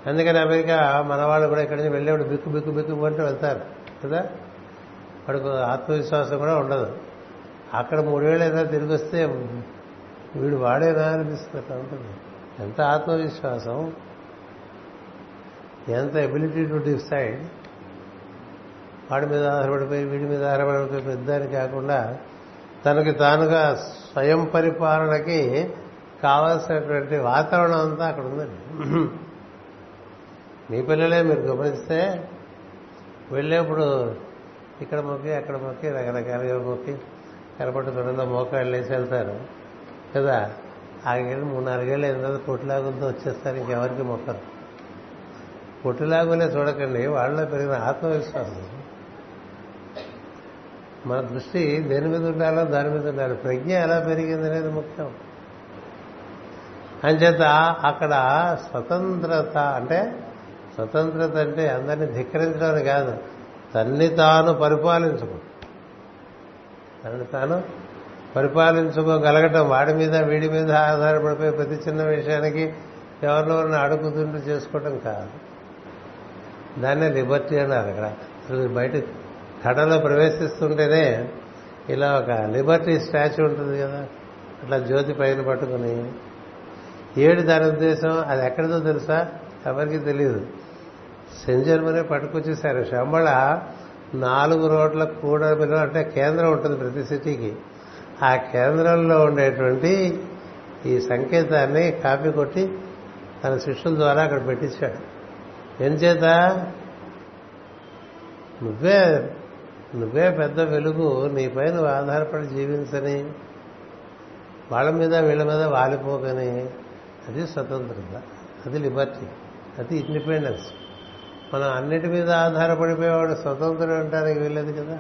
అందుకని అమెరికా మన వాళ్ళు కూడా ఇక్కడి నుంచి వెళ్ళేప్పుడు బిక్కు బిక్కు బిక్కు అంటూ వెళ్తారు కదా? వాడికి ఆత్మవిశ్వాసం కూడా ఉండదు. అక్కడ మూడేళ్ళు ఏదైనా తిరిగి వస్తే వీడు వాడేనా అనిపిస్తుంది ఉంటుంది. ఎంత ఆత్మవిశ్వాసం? ఎంత ఎబిలిటీ టు డిసైడ్ వాడి మీద ఆధారపడిపోయి వీడి మీద ఆధారపడిపోయి పెద్దాని కాకుండా తనకి తానుగా స్వయం పరిపాలనకి కావాల్సినటువంటి వాతావరణం అంతా అక్కడ ఉందండి. మీ పిల్లలే మీరు గమనిస్తే వెళ్ళేప్పుడు ఇక్కడ మొక్కి అక్కడ మొక్కి రకరకాలుగా మొక్కి కనపట్టు తొడలో మోకాళ్ళు వేసి వెళ్తారు. కదా? ఆగేళ్ళు మూడు నాలుగేళ్ళు అయిన తర్వాత పొట్టులాగులతో వచ్చేస్తారు ఇంకెవరికి మొక్కరు. పొట్టులాగులే చూడకండి వాళ్ళలో పెరిగిన ఆత్మవిశ్వాసం. మన దృష్టి దేని మీద ఉండాలో దాని మీద ఉండాలి. ప్రజ్ఞ ఎలా పెరిగింది అనేది ముఖ్యం. అంచేత అక్కడ స్వతంత్రత అంటే స్వతంత్రత అంటే అందరినీ ధిక్కరించడం కాదు తన్ని తాను పరిపాలించుకో. తనని తాను పరిపాలించుకోగలగటం వాడి మీద వీడి మీద ఆధారపడిపోయి ప్రతి చిన్న విషయానికి ఎవరిలో ఉన్న అడుగుతుంటూ చేసుకోవటం కాదు. దాన్నే లిబర్టీ అన్నారు అక్కడ. అసలు బయట కడలో ప్రవేశిస్తుంటేనే ఇలా ఒక లిబర్టీ స్టాచ్యూ ఉంటుంది కదా. అట్లా జ్యోతి పైన పట్టుకుని ఏడు దాని ఉద్దేశం అది ఎక్కడిదో తెలుసా? ఎవరికి తెలియదు సెంజర్మనే పట్టుకొచ్చేసారు. శంబళ నాలుగు రోడ్ల కూడబిలో అంటే కేంద్రం ఉంటుంది ప్రతి సిటీకి. ఆ కేంద్రంలో ఉండేటువంటి ఈ సంకేతాన్ని కాపీ కొట్టి తన శిష్యుల ద్వారా అక్కడ పెట్టించాడు. ఎంచేత? నువ్వే నువ్వే పెద్ద వెలుగు నీపై నువ్వు ఆధారపడి జీవించని వాళ్ళ మీద వీళ్ళ మీద వాలిపోకని అది స్వతంత్రత అది లిబర్టీ అది ఇండిపెండెన్స్ మనం అన్నిటి మీద ఆధారపడిపోయేవాడు స్వతంత్రం అంటానికి వీల్లేదు కదా.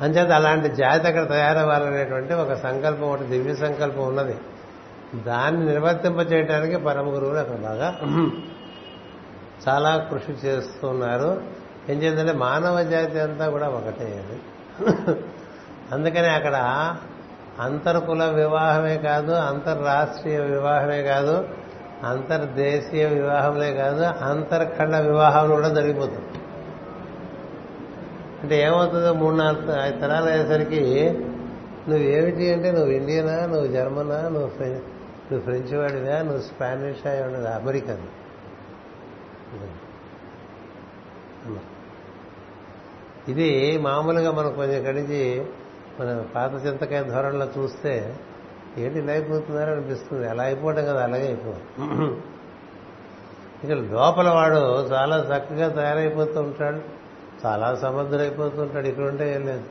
అంచేత అలాంటి జాతి అక్కడ తయారవ్వాలనేటువంటి ఒక సంకల్పం ఒకటి దివ్య సంకల్పం ఉన్నది. దాన్ని నిర్వర్తింపచేయడానికి పరమ గురువులు అక్కడ బాగా చాలా కృషి చేస్తున్నారు. ఏం చేద్దంటే మానవ జాతి అంతా కూడా ఒకటే అది. అందుకని అక్కడ అంతర్కుల వివాహమే కాదు అంతర్రాష్ట్రీయ వివాహమే కాదు అంతర్దేశీయ వివాహంలే కాదు అంతర్ఖండ వివాహం కూడా జరిగిపోతుంది అంటే ఏమవుతుందో మూడు నాలుగు ఐదు తరాలు అయ్యేసరికి నువ్వు ఏమిటి అంటే నువ్వు ఇండియనా నువ్వు జర్మనా నువ్వు నువ్వు ఫ్రెంచ్ వాడివా? నువ్వు స్పానిష్ అయి ఉండదు. అమెరికన్. ఇది మామూలుగా మనం కొంచెం ఇక్కడి నుంచి మన పాత చింతకాయ ధోరణిలో చూస్తే ఏంటి ఇలా అయిపోతున్నారో అనిపిస్తుంది. అలా అయిపోవడం కదా అలాగే అయిపోవాలి ఇక లోపల వాడు చాలా చక్కగా తయారైపోతూ ఉంటాడు. చాలా సమర్థుడైపోతూ ఉంటాడు ఇక్కడ ఉంటే ఏం లేదు.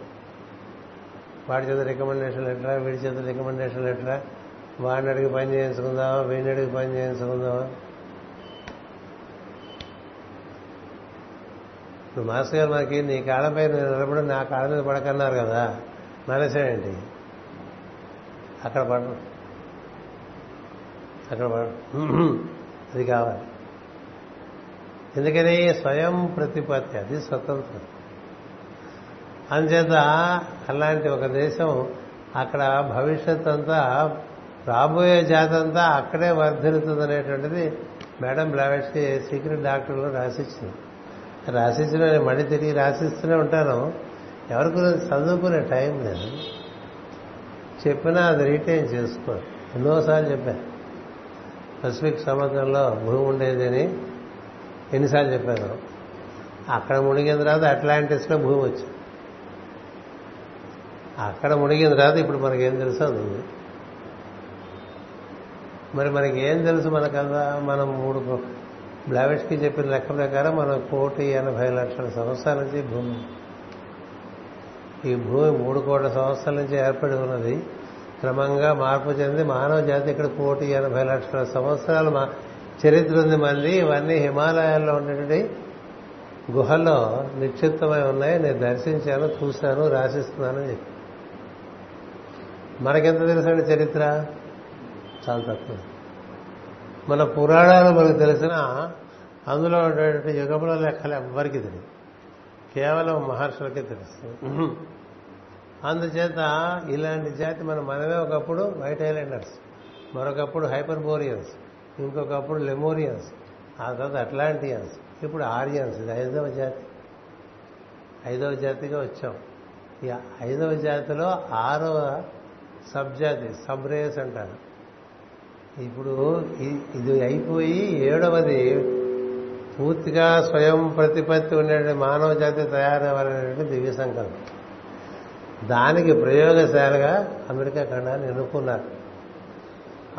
వాడి చేత రికమెండేషన్ లెటరా వీడి చేత రికమెండేషన్ లెటరా? వాడిని అడిగి పని చేయించుకుందామా వీడిని అడిగి పని చేయించుకుందామా? ఇప్పుడు మాస్టర్ గారు మనకి నీ కాళ్ళపై నిలబడి నా కాళ్ళ మీద పడకన్నారు కదా. మనసేంటి అక్కడ పడ. అక్కడ పడ. అది కావాలి. ఎందుకని? స్వయం ప్రతిపత్తి. అది స్వతంత్రం. అందుచేత అలాంటి ఒక దేశం అక్కడ భవిష్యత్ అంతా రాబోయే జాతంతా అక్కడే వర్ధిల్లుతుంది అనేటువంటిది మేడం బ్లావెట్స్కి సీక్రెట్ డాక్టర్లో రాసిచ్చింది రాసిచ్చిన మడి మళ్ళీ తిరిగి రాసిస్తూనే ఉంటాను. ఎవరి గురించి చదువుకునే టైం లేదు. చెప్పినా అది రీటైన్ చేసుకో. ఎన్నోసార్లు చెప్పాను పసిఫిక్ సముద్రంలో భూమి ఉండేదని ఎన్నిసార్లు చెప్పాను. అక్కడ మునిగిన తర్వాత అట్లాంటిస్లో భూమి వచ్చింది అక్కడ మునిగిన తర్వాత ఇప్పుడు మనకేం తెలుసు అది మరి మనకి ఏం తెలుసు మనకందా మనం మూడు బ్లావెట్స్కి చెప్పిన లెక్క ప్రకారం మనం కోటి ఎనభై లక్షల సంవత్సరాల నుంచి భూమి. ఈ భూమి మూడు కోట్ల సంవత్సరాల నుంచి ఏర్పడి ఉన్నది. క్రమంగా మార్పు చెంది మానవ జాతి ఇక్కడ కోటి ఎనభై లక్షల సంవత్సరాలు మా చరిత్ర ఉంది మంది ఇవన్నీ హిమాలయాల్లో ఉండేటువంటి గుహల్లో నిక్షిప్తమై ఉన్నాయి. నేను దర్శించాను చూశాను రాసిస్తున్నాను చెప్పి. మనకెంత తెలుసండి చరిత్ర? చాలా తక్కువ. మన పురాణాలు మనకు తెలిసిన అందులో ఉండేటువంటి యుగముల లెక్కలు ఎవ్వరికి తెలియదు. కేవలం మహర్షులకే తెలుస్తుంది అందుచేత ఇలాంటి జాతి మనం మనమే ఒకప్పుడు వైట్ ఐలాండర్స్ మరొకప్పుడు హైపర్బోరియన్స్ ఇంకొకప్పుడు లెమోరియన్స్ ఆ తర్వాత అట్లాంటియన్స్ ఇప్పుడు ఆరియన్స్ ఇది ఐదవ జాతి. ఐదవ జాతిగా వచ్చాం. ఈ ఐదవ జాతిలో ఆరవ సబ్ జాతి సబ్ రేస్ అంటారు. ఇప్పుడు ఇది అయిపోయి ఏడవది. పూర్తిగా స్వయం ప్రతిపత్తి ఉండే మానవ జాతి తయారవ్వాలనేటువంటి దివ్య సంకల్పం. దానికి ప్రయోగశాలగా అమెరికా ఖండాన్ని ఎన్నుకున్నారు.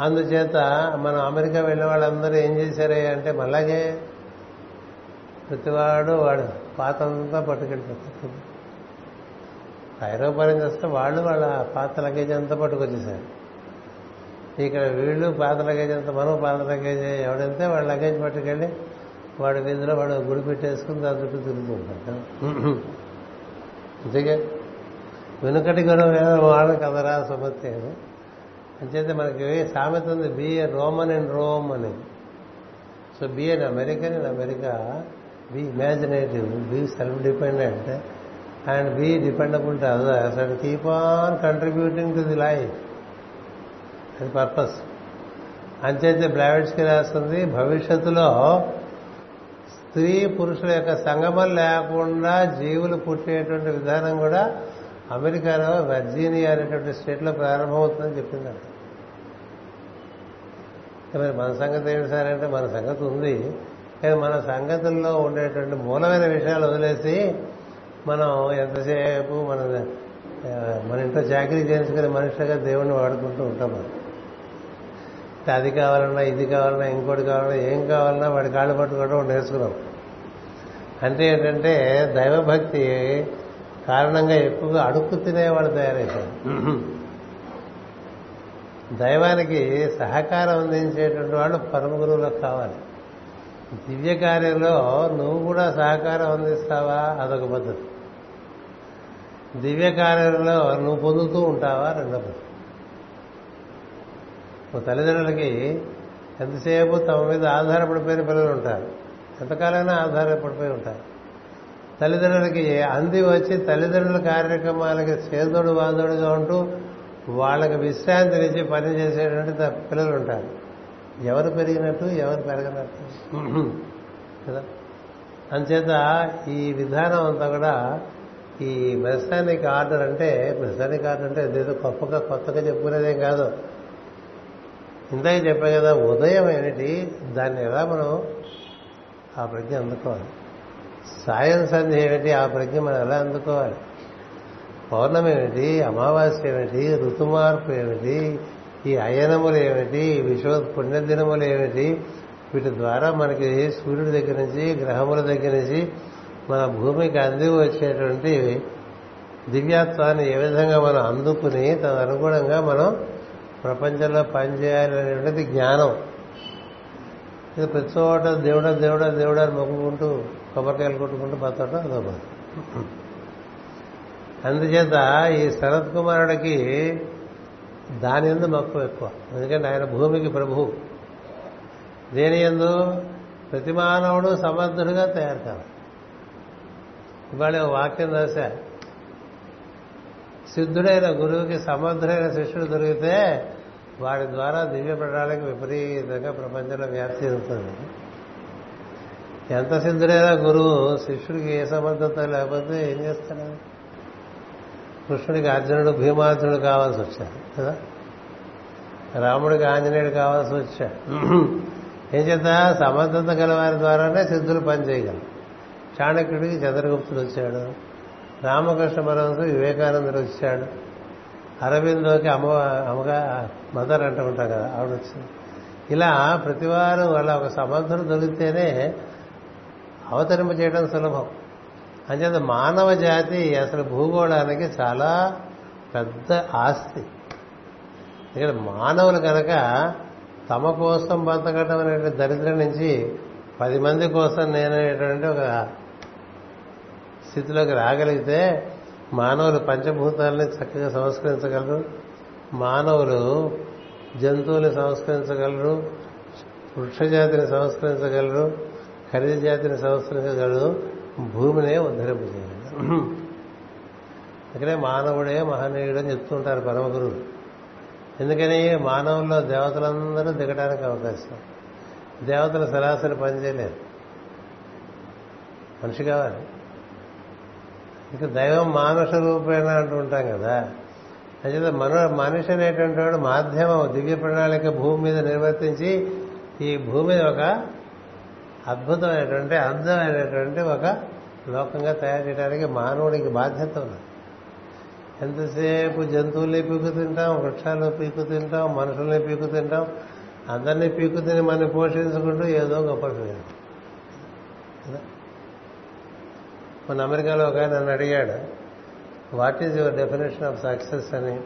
అందుచేత మనం అమెరికా వెళ్ళిన వాళ్ళందరూ ఏం చేశారే అంటే మళ్ళాగే ప్రతివాడు వాడు పాతంతా పట్టుకెళ్ళిపోతారు ఐరోపా నుంచి వస్తే వాళ్ళు వాళ్ళ పాత లగేజ్ అంతా పట్టుకొచ్చేసారు ఇక్కడ వీళ్ళు పాత లగేజ్ అంత మనం పాత లగేజ్ ఎవడంతే వాళ్ళ లగేజ్ పట్టుకెళ్ళి వాడి వీధిలో వాడు గుడి పెట్టేసుకుని దాని చుట్టూ తిరుగుతూ ఉంటాడు అంతేగా? వెనుకటి గొడవ వాళ్ళ కదరా సుమతి అని అంచేతే మనకి సామెత ఉంది? Be a Roman and Rome అని. So be an American and America be imaginative be self dependent and be dependable to others and keep on contributing to the life అది పర్పస్ అంచేతే బ్లావెట్స్కి రాస్తుంది భవిష్యత్తులో స్త్రీ పురుషుల యొక్క సంగమం లేకుండా జీవులు పుట్టేటువంటి విధానం కూడా అమెరికాలో వర్జీనియా అనేటువంటి స్టేట్లో ప్రారంభమవుతుందని చెప్పిందంట. మరి మన సంగతి ఏమిటి సార్ అంటే మన సంగతి ఉంది. కానీ మన సంగతుల్లో ఉండేటువంటి మూలమైన విషయాలు వదిలేసి మనం ఎంతసేపు మన మన ఇంట్లో చాకరీ చేయించుకునే మనుషులుగా దేవుణ్ణి వాడుకుంటూ ఉంటాం మనం. అది కావాలన్నా ఇది కావాలన్నా ఇంకోటి కావాలన్నా ఏం కావాలన్నా వాడి కాళ్ళు పట్టుకోవడం నేర్చుకున్నాం. అంటే ఏంటంటే దైవభక్తి కారణంగా ఎక్కువగా అడుక్కు తినేవాళ్ళు తయారైపోయారు. దైవానికి సహకారం అందించేటువంటి వాళ్ళు పరమ గురువులకు కావాలి. దివ్య కార్యంలో నువ్వు కూడా సహకారం అందిస్తావా? అదొక పద్ధతి. దివ్య కార్యంలో నువ్వు పొందుతూ ఉంటావా? రెండో పద్ధతి. తల్లిదండ్రులకి ఎంతసేపు తమ మీద ఆధారపడిపోయిన పిల్లలు ఉంటారు? ఎంతకాలమైనా ఆధారపడిపోయి ఉంటారు. తల్లిదండ్రులకి అంది వచ్చి తల్లిదండ్రుల కార్యక్రమాలకి చేదోడు వాదోడుగా ఉంటూ వాళ్ళకి విశ్రాంతినిచ్చి పని చేసేటువంటి పిల్లలు ఉంటారు. ఎవరు పెరిగినట్టు ఎవరు పెరగనట్టు? కదా? అంచేత ఈ విధానం అంతా కూడా ఈ మెసానిక్ ఆర్డర్ అంటే మెసానిక్ ఆర్డర్ అంటే అదేదో గొప్పగా కొత్తగా చెప్పుకునేదేం కాదు. ఇందాక చెప్పా కదా ఉదయం ఏమిటి? దాన్ని ఎలా మనం ఆ ప్రజ్ఞ అందుకోవాలి? సాయం సంధి ఏమిటి? ఆ ప్రజ్ఞ మనం ఎలా అందుకోవాలి? పౌర్ణమి ఏమిటి? అమావాస్య ఏమిటి? ఋతుమార్పు ఏమిటి? ఈ అయనములు ఏమిటి? విశ్వ పుణ్యదినములు ఏమిటి? వీటి ద్వారా మనకి సూర్యుడి దగ్గర నుంచి గ్రహముల దగ్గర నుంచి మన భూమికి అంది వచ్చేటువంటి దివ్యాత్వాన్ని ఏ విధంగా మనం అందుకుని తదనుగుణంగా మనం ప్రపంచంలో పనిచేయాలి అనేటువంటిది జ్ఞానం. ఇది ప్రతి చోట దేవుడ దేవుడ దేవుడ అని మొక్కుకుంటూ కొబ్బరికాయలు కొట్టుకుంటూ బతకడం అదో బాధ. అందుచేత ఈ శరత్ కుమారుడికి దాని ఎందు మక్కువ ఎక్కువ. ఎందుకంటే ఆయన భూమికి ప్రభు దేని ఎందు? ప్రతి మానవుడు సమర్థుడిగా తయారు కావాలి. ఇవాళ ఒక వాక్యం రాశా. సిద్ధుడైన గురువుకి సమర్థుడైన శిష్యుడు దొరికితే వాడి ద్వారా దివ్య ప్రణాళిక విపరీతంగా ప్రపంచంలో వ్యాప్తి చెందుతుంది ఎంత సిద్ధుడైనా గురువు శిష్యుడికి ఏ సమర్థత లేకపోతే ఏం చేస్తాడు? కృష్ణుడికి అర్జునుడు భీమార్జునుడు కావాల్సి వచ్చాడు కదా? రాముడికి ఆంజనేయుడు కావాల్సి వచ్చాడు ఏం చేత సమర్థత గల వారి ద్వారానే సిద్ధులు పనిచేయగలరు. చాణక్యుడికి చంద్రగుప్తుడు వచ్చాడు. రామకృష్ణ పరమహంస వివేకానందుడు వచ్చాడు. అరవిందోకి అమ్మ అమ్మగా మదర్ అంటూ ఉంటాం కదా ఆవిడ వచ్చింది ఇలా ప్రతివారం వాళ్ళ ఒక సమర్థుడు దొరికితేనే అవతరింప చేయడం సులభం. అంచేత మానవ జాతి అసలు భూగోళానికి చాలా పెద్ద ఆస్తి. ఇక్కడ మానవులు కనుక తమ కోసం బతకడం అనేటువంటి దరిద్రం నుంచి పది మంది కోసం నేననేటువంటి ఒక స్థితిలోకి రాగలిగితే మానవులు పంచభూతాలని చక్కగా సంస్కరించగలరు. మానవులు జంతువుల్ని సంస్కరించగలరు. వృక్షజాతిని సంస్కరించగలరు. ఖనిజ జాతిని సంస్కరించగలరు. భూమినే ఉద్ధరింపు చేయగలరు అందుకనే మానవుడే మహనీయుడు అని చెప్తుంటారు పరమ గురువు ఎందుకని? మానవుల్లో దేవతలందరూ దిగడానికి అవకాశం. దేవతలు సరాసరి పనిచేయలేరు. మనిషి కావాలి. ఇక దైవం మానుష రూపేణ అంటూ ఉంటాం కదా. అంచేత మన మనిషి అనేటువంటి వాడు మాధ్యమం దివ్య ప్రణాళిక భూమి మీద నిర్వర్తించి ఈ భూమి ఒక అద్భుతమైనటువంటి అందమైనటువంటి ఒక లోకంగా తయారు చేయడానికి మానవుడికి బాధ్యత ఉంది ఎంతసేపు జంతువుల్ని పీకు తింటాం వృక్షాలు పీకు తింటాం మనుషుల్ని పీకు తింటాం అందరినీ పీకు తిని మనం పోషించుకుంటూ ఏదో గొప్ప కదా మన అమెరికాలో ఒక ఆయన నన్ను అడిగాడు what is your definition of success అని.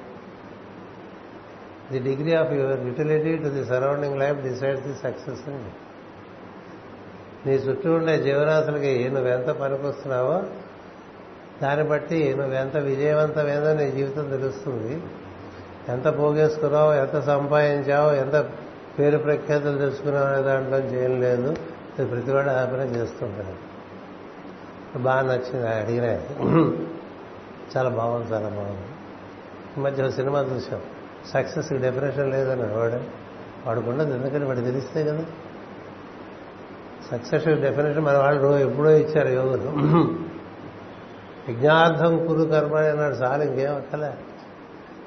The degree of your utility to the surrounding life decides the success అని. నీ చుట్టూ ఉండే జీవరాశులకి నువ్వెంత పనికొస్తున్నావో దాన్ని బట్టి నువ్వెంత విజయవంతమేదో నీ జీవితం తెలుస్తుంది. ఎంత పోగేసుకున్నావు ఎంత సంపాదించావు ఎంత పేరు ప్రఖ్యాతులు తెలుసుకున్నావు అనే దాంట్లో చేయడం లేదు. ప్రతివాడు ఆ చేస్తుంటాడు. బాగా నచ్చింది ఆయన అడిగిన. చాలా బాగుంది చాలా బాగుంది. ఈ మధ్య సినిమా చూసాం సక్సెస్ డెఫినేషన్ లేదని వాడు వాడుకుండదు ఉండదు ఎందుకని వాడు తెలిస్తే కదా. సక్సెస్ డెఫినేషన్ మన వాళ్ళు ఎప్పుడో ఇచ్చారు యోగులు యజ్ఞార్థం కురు కర్మ అన్నాడు చాలు ఇంకేం అక్కలే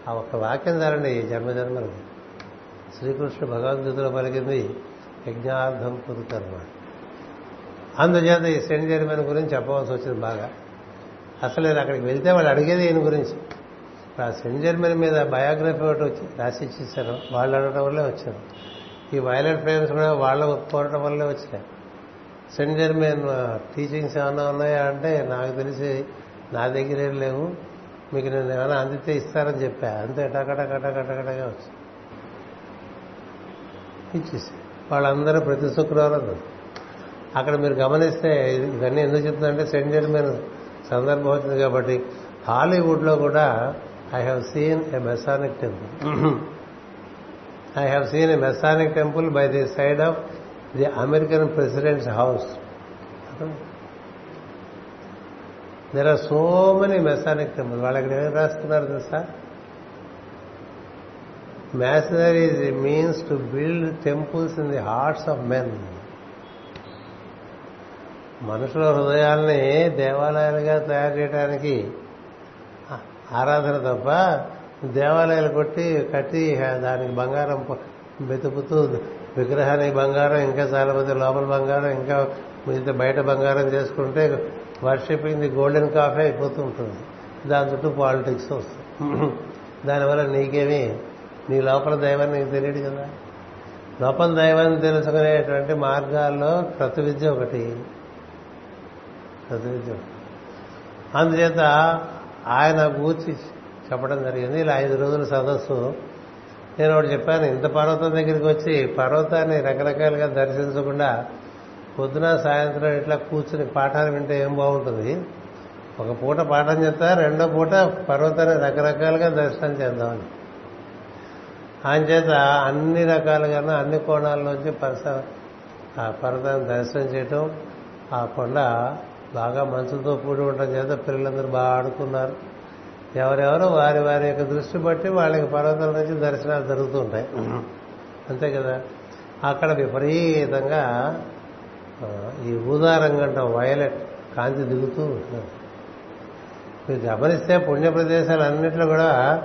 ఆ ఒక్క వాక్యం ధరండి ఈ జన్మజన్మలకు శ్రీకృష్ణుడు భగవద్గీతలో పలికింది యజ్ఞార్థం కురు కర్మ. అందుచేత ఈ శని జర్మన్ గురించి చెప్పవలసి వచ్చింది బాగా. అసలు నేను అక్కడికి వెళ్తే వాళ్ళు అడిగేది ఈయన గురించి. ఆ శని జర్మన్ మీద బయోగ్రఫీ ఒకటి వచ్చి రాసి ఇచ్చేసారు వాళ్ళు అడగడం వల్లే వచ్చారు. ఈ వైలెట్ ఫ్రేమ్స్ కూడా వాళ్ళ కోరడం వల్లే వచ్చినాయి. సెంట్ జర్మన్ టీచింగ్స్ ఏమైనా ఉన్నాయా అంటే నాకు తెలిసి నా దగ్గర ఏం లేవు. మీకు నేను ఏమైనా అందితే ఇస్తారని చెప్పా. అంతే టకటకటకటకటగా కటకటగా వచ్చి ఇచ్చేసి వాళ్ళందరూ ప్రతి శుక్రవారం అక్కడ మీరు గమనిస్తే ఇవన్నీ ఎందుకు చెప్తుందంటే సెంట్ జర్మన్ సందర్భం వచ్చింది కాబట్టి హాలీవుడ్లో కూడా I have seen a Masonic temple I have seen a Masonic temple by the side of the American president's house there are so many Masonic temple వాళ్ళకి ఏం రాస్తున్నారు తెలుసా? Masonry means to build temples in the hearts of men మనుషుల హృదయాల్ని దేవాలయాలుగా తయారు చేయడానికి ఆరాధన తప్ప దేవాలయాలు కొట్టి కట్టి దానికి బంగారం వెతుకుతూ విగ్రహానికి బంగారం ఇంకా చాలా మంది లోపల బంగారం ఇంకా మిగతా బయట బంగారం చేసుకుంటే వర్షిపింగ్ ది గోల్డెన్ కాఫీ అయిపోతూ ఉంటుంది. దాని చుట్టూ పాలిటిక్స్ వస్తుంది. దానివల్ల నీకేమి నీ లోపల దైవాన్ని నీకు తెలియదు కదా. లోపల దైవాన్ని తెలుసుకునేటువంటి మార్గాల్లో ప్రతి విద్య ఒకటి. అందుచేత ఆయన కూర్చి చెప్పడం జరిగింది. ఇలా ఐదు రోజుల సదస్సు. నేను ఒకటి చెప్పాను ఇంత పర్వతం దగ్గరికి వచ్చి పర్వతాన్ని రకరకాలుగా దర్శించకుండా పొద్దున సాయంత్రం ఇట్లా కూర్చుని పాఠాలు వింటే ఏం బాగుంటుంది? ఒక పూట పాఠం చెప్తా రెండో పూట పర్వతాన్ని రకరకాలుగా దర్శనం చేద్దామని. ఆయన చేత అన్ని రకాలుగా అన్ని కోణాల్లోంచి పరస ఆ పర్వతాన్ని దర్శనం చేయటం ఆ కొండ బాగా మంచుతో కూడి ఉండటం చేత పిల్లలందరూ బాగా ఆడుకున్నారు. ఎవరెవరు వారి వారి యొక్క దృష్టి బట్టి వాళ్ళకి పర్వతాల నుంచి దర్శనాలు జరుగుతూ ఉంటాయి అంతే కదా? అక్కడ విపరీతంగా ఈ ఊదారంగంట వైలెట్ కాంతి దిగుతూ ఉంటుంది మీరు గమనిస్తే పుణ్య ప్రదేశాలు అన్నింటిలో కూడా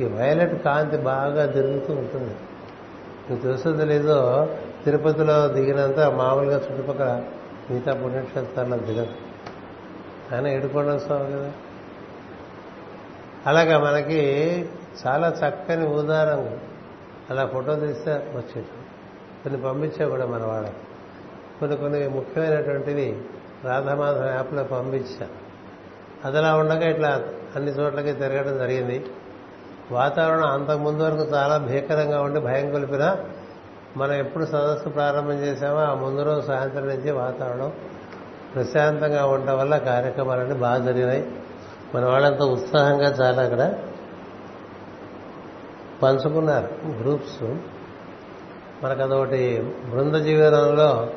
ఈ వైలెట్ కాంతి బాగా తిరుగుతూ ఉంటుంది. మీకు తెలుసు తెలీదో తిరుపతిలో దిగినంత మామూలుగా చుట్టుపక్కల మిగతా పుణ్యక్షేత్రాల్లో దిగదు. ఆయన ఏడుకోవడం స్వామి కదా? అలాగా మనకి చాలా చక్కని ఉదాహరణ అలా ఫోటో తీస్తే వచ్చేది. కొన్ని పంపించా కూడా మన వాళ్ళకి. కొన్ని కొన్ని ముఖ్యమైనటువంటివి రాధామాధవ యాప్లో పంపించా. అదిలా ఉండగా ఇట్లా అన్ని చోట్లకి తిరగడం జరిగింది. వాతావరణం అంతకు ముందు వరకు చాలా భీకరంగా ఉండి భయం కొలిపినా మనం ఎప్పుడు సదస్సు ప్రారంభం చేశామో ఆ ముందు రోజు సాయంత్రం నుంచి వాతావరణం ప్రశాంతంగా ఉండటం వల్ల కార్యక్రమాలన్నీ బాగా జరిగినాయి. మన వాళ్ళంతా ఉత్సాహంగా చాలా అక్కడ పంచుకున్నారు గ్రూప్స్. మనకు అదొకటి బృంద జీవనంలో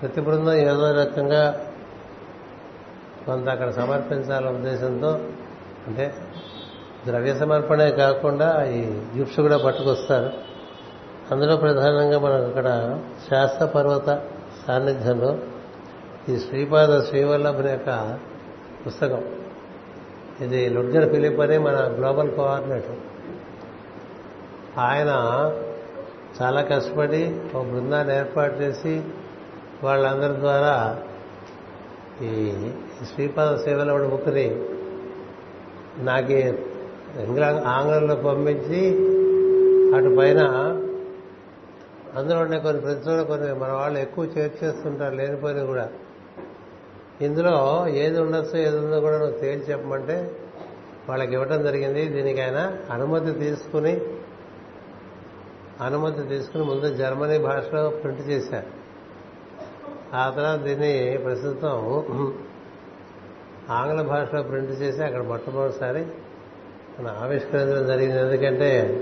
ప్రతి బృందం ఏదో రకంగా కొంత అక్కడ సమర్పించాలనే ఉద్దేశంతో అంటే ద్రవ్య సమర్పణే కాకుండా ఈ గిఫ్ట్స్ కూడా పట్టుకొస్తారు. అందులో ప్రధానంగా మనకు అక్కడ శాస్త్ర పర్వత సాన్నిధ్యంలో ఈ శ్రీపాద శ్రీవల్లభుని యొక్క పుస్తకం. ఇది లుడ్జర్ ఫిలిప్ అని మన గ్లోబల్ కోఆర్డినేటర్. ఆయన చాలా కష్టపడి ఒక బృందాన్ని ఏర్పాటు చేసి వాళ్ళందరి ద్వారా ఈ శ్రీపాద సేవలవుడి బుక్ని నాకు ఆంగ్లంలో పంపించి అటు పైన అందులోనే కొన్ని ప్రశ్నలు కొన్ని మన వాళ్ళు ఎక్కువ చేర్చేస్తుంటారు లేనిపోయినా కూడా. ఇందులో ఏది ఉండొచ్చు ఏది ఉందో కూడా నువ్వు తేల్చి చెప్పమంటే వాళ్ళకి ఇవ్వటం జరిగింది. దీనికైనా అనుమతి తీసుకుని అనుమతి తీసుకుని ముందు జర్మనీ భాషలో ప్రింట్ చేశారు. ఆ తర్వాత దీన్ని ప్రస్తుతం ఆంగ్ల భాషలో ప్రింట్ చేసి అక్కడ మొట్టమొదటిసారి మన ఆవిష్కరించడం జరిగింది. ఎందుకంటే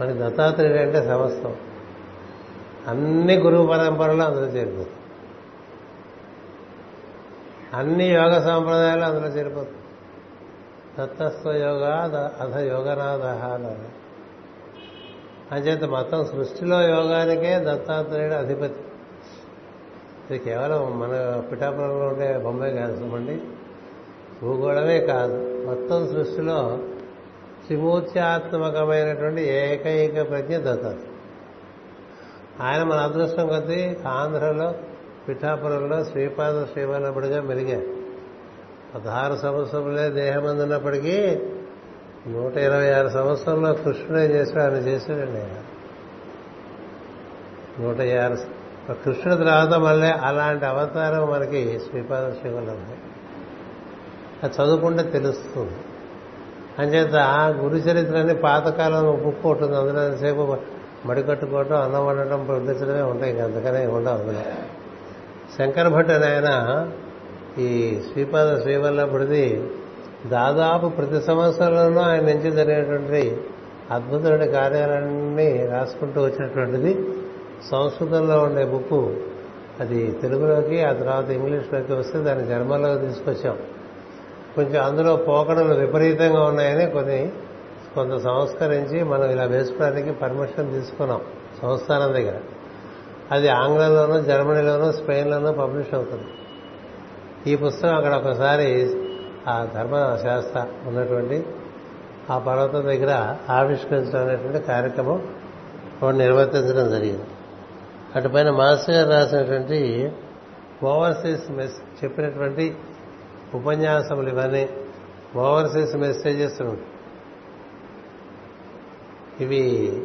మనకి దత్తాత్రేయుడు అంటే సమస్తం. అన్ని గురువు పరంపరలు అందులో చేరిపోతుంది అన్ని యోగ సాంప్రదాయాలు అందులో చేరిపోతుంది దత్తస్వ యోగ అధ యోగనాథ అన్నారు. అంచేత మొత్తం సృష్టిలో యోగానికే దత్తాత్రేయుడు అధిపతి. ఇది కేవలం మన పిఠాపురంలో ఉండే బొంబాయి కాదు భూగోళమే కాదు. మొత్తం సృష్టిలో త్రిమూర్త్యాత్మకమైనటువంటి ఏకైక ప్రజ్ఞ దత్తాత్రేయుడు. ఆయన మన అదృష్టం కొద్దీ ఆంధ్రలో పిఠాపురంలో శ్రీపాద శ్రీవల్లభుడిగా మెలిగారు పదహారు సంవత్సరములే దేహం అందినప్పటికీ నూట ఇరవై ఆరు సంవత్సరంలో కృష్ణుడే చేశాడు ఆయన చేశాడండి ఆయన. నూట ఆరు కృష్ణుడు తర్వాత మళ్ళీ అలాంటి అవతారం మనకి శ్రీపాద శ్రీవల్లభుడు అది చదువుకుంటే తెలుస్తుంది. అంచేత గురు చరిత్రని పాతకాలం బుక్ ఉంటుంది అందులో సేపు మడికట్టుకోవడం అన్నం వండటం ప్రదర్శనమే ఉంటాయి ఇంకా అందుకనే ఉండవు. అందులో శంకర భట్ అని ఆయన ఈ శ్రీపాద శ్రీవల్లభుడిది దాదాపు ప్రతి సంవత్సరంలోనూ ఆయన నుంచి జరిగేటువంటి అద్భుతమైన కార్యాలన్నీ రాసుకుంటూ వచ్చినటువంటిది. సంస్కృతంలో ఉండే బుక్ అది తెలుగులోకి ఆ తర్వాత ఇంగ్లీష్లోకి వస్తే దాన్ని జర్మన్లోకి తీసుకొచ్చాం. కొంచెం అందులో పోకడలు విపరీతంగా ఉన్నాయని కొన్ని కొంత సంస్కరించి మనం ఇలా వేసుకోవడానికి పర్మిషన్ తీసుకున్నాం సంస్థానం దగ్గర. అది ఆంగ్లంలోనూ జర్మనీలోనూ స్పెయిన్లోనూ పబ్లిష్ అవుతుంది. ఈ పుస్తకం అక్కడ ఒకసారి ఆ ధర్మశాస్త్ర ఉన్నటువంటి ఆ పర్వతం దగ్గర ఆవిష్కరించడం అనేటువంటి కార్యక్రమం నిర్వర్తించడం జరిగింది. అటుపైన మాస్టర్ గారు రాసినటువంటి ఓవర్సీస్ మెస్ చెప్పినటువంటి ఉపన్యాసములు ఇవన్నీ. ఓవర్సీస్ మెసేజెస్ ఉంటాయి ఇవి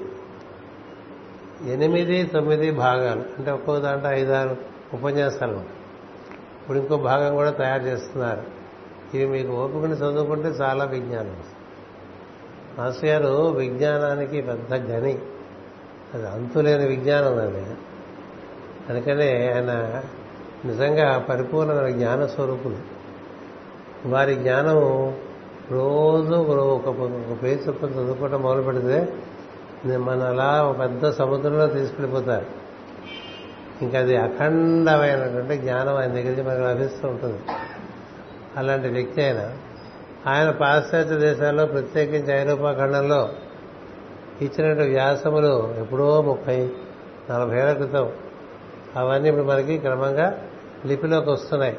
ఎనిమిది తొమ్మిది భాగాలు. అంటే ఒక్కో దాంట్లో ఐదారు ఉపన్యాసాలు ఇప్పుడు ఇంకో భాగం కూడా తయారు చేస్తున్నారు. ఇవి మీకు ఓపికని చదువుకుంటే చాలా విజ్ఞానం మాస్టర్ గారు విజ్ఞానానికి పెద్ద గని అది అంతులేని విజ్ఞానం అది. అందుకనే ఆయన నిజంగా పరిపూర్ణమైన జ్ఞాన స్వరూపులు వారి జ్ఞానం రోజు ఒక ఒక పేరు చొప్పున చదువుకోవటం మొదలు పెడితే మన అలా ఒక పెద్ద సముద్రంలో తీసుకెళ్ళిపోతారు. ఇంకా అది అఖండమైనటువంటి జ్ఞానం ఆయన దగ్గర నుంచి మనకు లభిస్తూ ఉంటుంది. అలాంటి వ్యక్తి ఆయన. ఆయన పాశ్చాత్య దేశాల్లో ప్రత్యేకించి ఐరోపా ఖండంలో ఇచ్చినటువంటి వ్యాసములు ఎప్పుడో ముప్పై నలభై ఏళ్ళ క్రితం. అవన్నీ ఇప్పుడు మనకి క్రమంగా లిపిలోకి వస్తున్నాయి.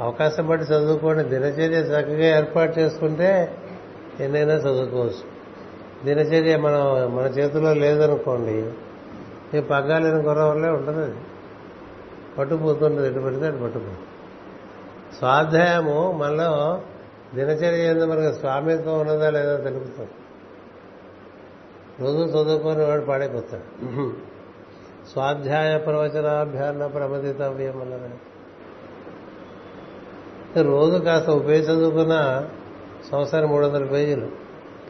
అవకాశం బట్టి చదువుకోండి. దినచర్య చక్కగా ఏర్పాటు చేసుకుంటే ఎన్నైనా చదువుకోవచ్చు. దినచర్య మనం మన చేతిలో లేదనుకోండి ఈ పగ్గాలేని గుర్రవల్లే ఉంటుంది అది. పట్టుపోతుంటుంది ఎటు పెడితే అటు పట్టుపోతుంది స్వాధ్యాయము మనలో దినచర్య ఏందో మనకు స్వామిత్వం ఉన్నదా లేదా తెలుపుతాం రోజు చదువుకొని వాడు పాడైపోతాడు. స్వాధ్యాయ ప్రవచనాభ్యాన ప్రమదితవ్యం అన్నారు రోజు కాస్త ఒక పేజీ చదువుకున్న సంవత్సరం మూడు వందల పేజీలు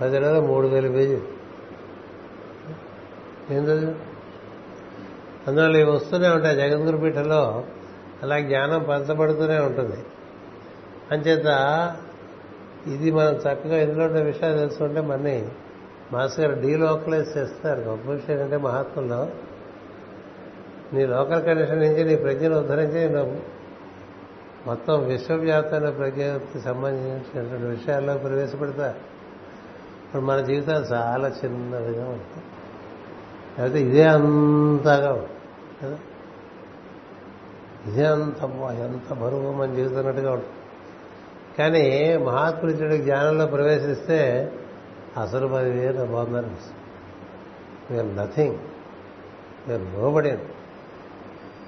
పది నెలలు మూడు వేల పేజీలు. ఏం చదివి అందువల్ల ఇవి వస్తూనే ఉంటాయి జగద్గురు పీఠంలో. అలా జ్ఞానం పంచబడుతూనే ఉంటుంది. అంచేత ఇది మనం చక్కగా ఇందులో ఉన్న విషయాలు తెలుసుకుంటే మనీ మాస్టర్ గారు డీలోకలైజ్ చేస్తారు. గొప్ప విషయం అంటే మహాత్ముల్లో. నీ లోకల్ కండిషన్ నుంచి నీ ప్రజ్ఞను ఉద్ధరించి నేను మొత్తం విశ్వవ్యాప్తమైన ప్రజ్ఞకి సంబంధించినటువంటి విషయాల్లో ప్రవేశపెడతారు ఇప్పుడు మన జీవితాలు చాలా చిన్నదిగా ఉంటాయి. లేకపోతే ఇదే అంతగా కదా? ఇదే అంత ఎంత బరువు మన జీవితున్నట్టుగా ఉంటుంది. కానీ మహాత్ముడి జ్ఞానంలో ప్రవేశిస్తే అసలు మరి వేరు బాగుందని వీఆర్ నథింగ్ వీఆర్ నోబడి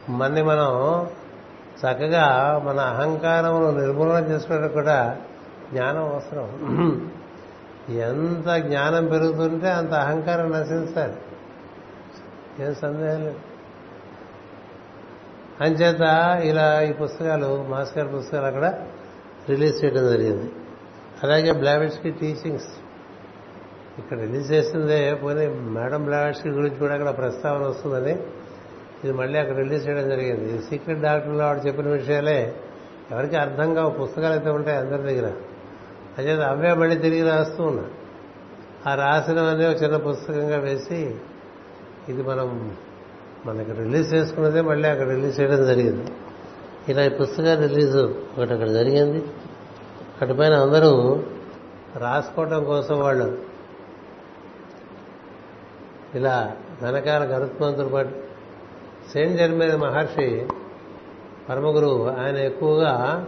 మన్ని మనం చక్కగా మన అహంకారమును నిర్మూలన చేసుకోవడానికి కూడా జ్ఞానం అవసరం. ఎంత జ్ఞానం పెరుగుతుంటే అంత అహంకారం నశించాలి. ఏం సందేహం లేదు. అంచేత ఇలా ఈ పుస్తకాలు మాస్కర్ పుస్తకాలు అక్కడ రిలీజ్ చేయడం జరిగింది. అలాగే బ్లావెట్స్కి టీచింగ్స్. ఇక్కడ రిలీజ్ చేసిందే పోనీ మేడం బ్లావెట్స్కి గురించి కూడా అక్కడ ప్రస్తావన వస్తుందని ఇది మళ్ళీ అక్కడ రిలీజ్ చేయడం జరిగింది. సీక్రెట్ డాక్టర్లో ఆవిడ చెప్పిన విషయాలే ఎవరికి అర్థంగా పుస్తకాలు అయితే ఉంటాయి అందరి దగ్గర. అదే అవే మళ్ళీ తిరిగి రాస్తూ ఉన్నా. ఆ రాసినవన్నీ ఒక చిన్న పుస్తకంగా వేసి ఇది మనం మనకి రిలీజ్ చేసుకున్నదే మళ్ళీ అక్కడ రిలీజ్ చేయడం జరిగింది. ఇలా ఈ పుస్తకాలు రిలీజ్ ఒకటి అక్కడ జరిగింది. అటుపైన అందరూ రాసుకోవటం కోసం వాళ్ళు ఇలా వెనకాల గరుత్మంతుడు పట్టి సెయింట్ జన్మైన మహర్షి పరమగురువు ఆయన ఎక్కువగా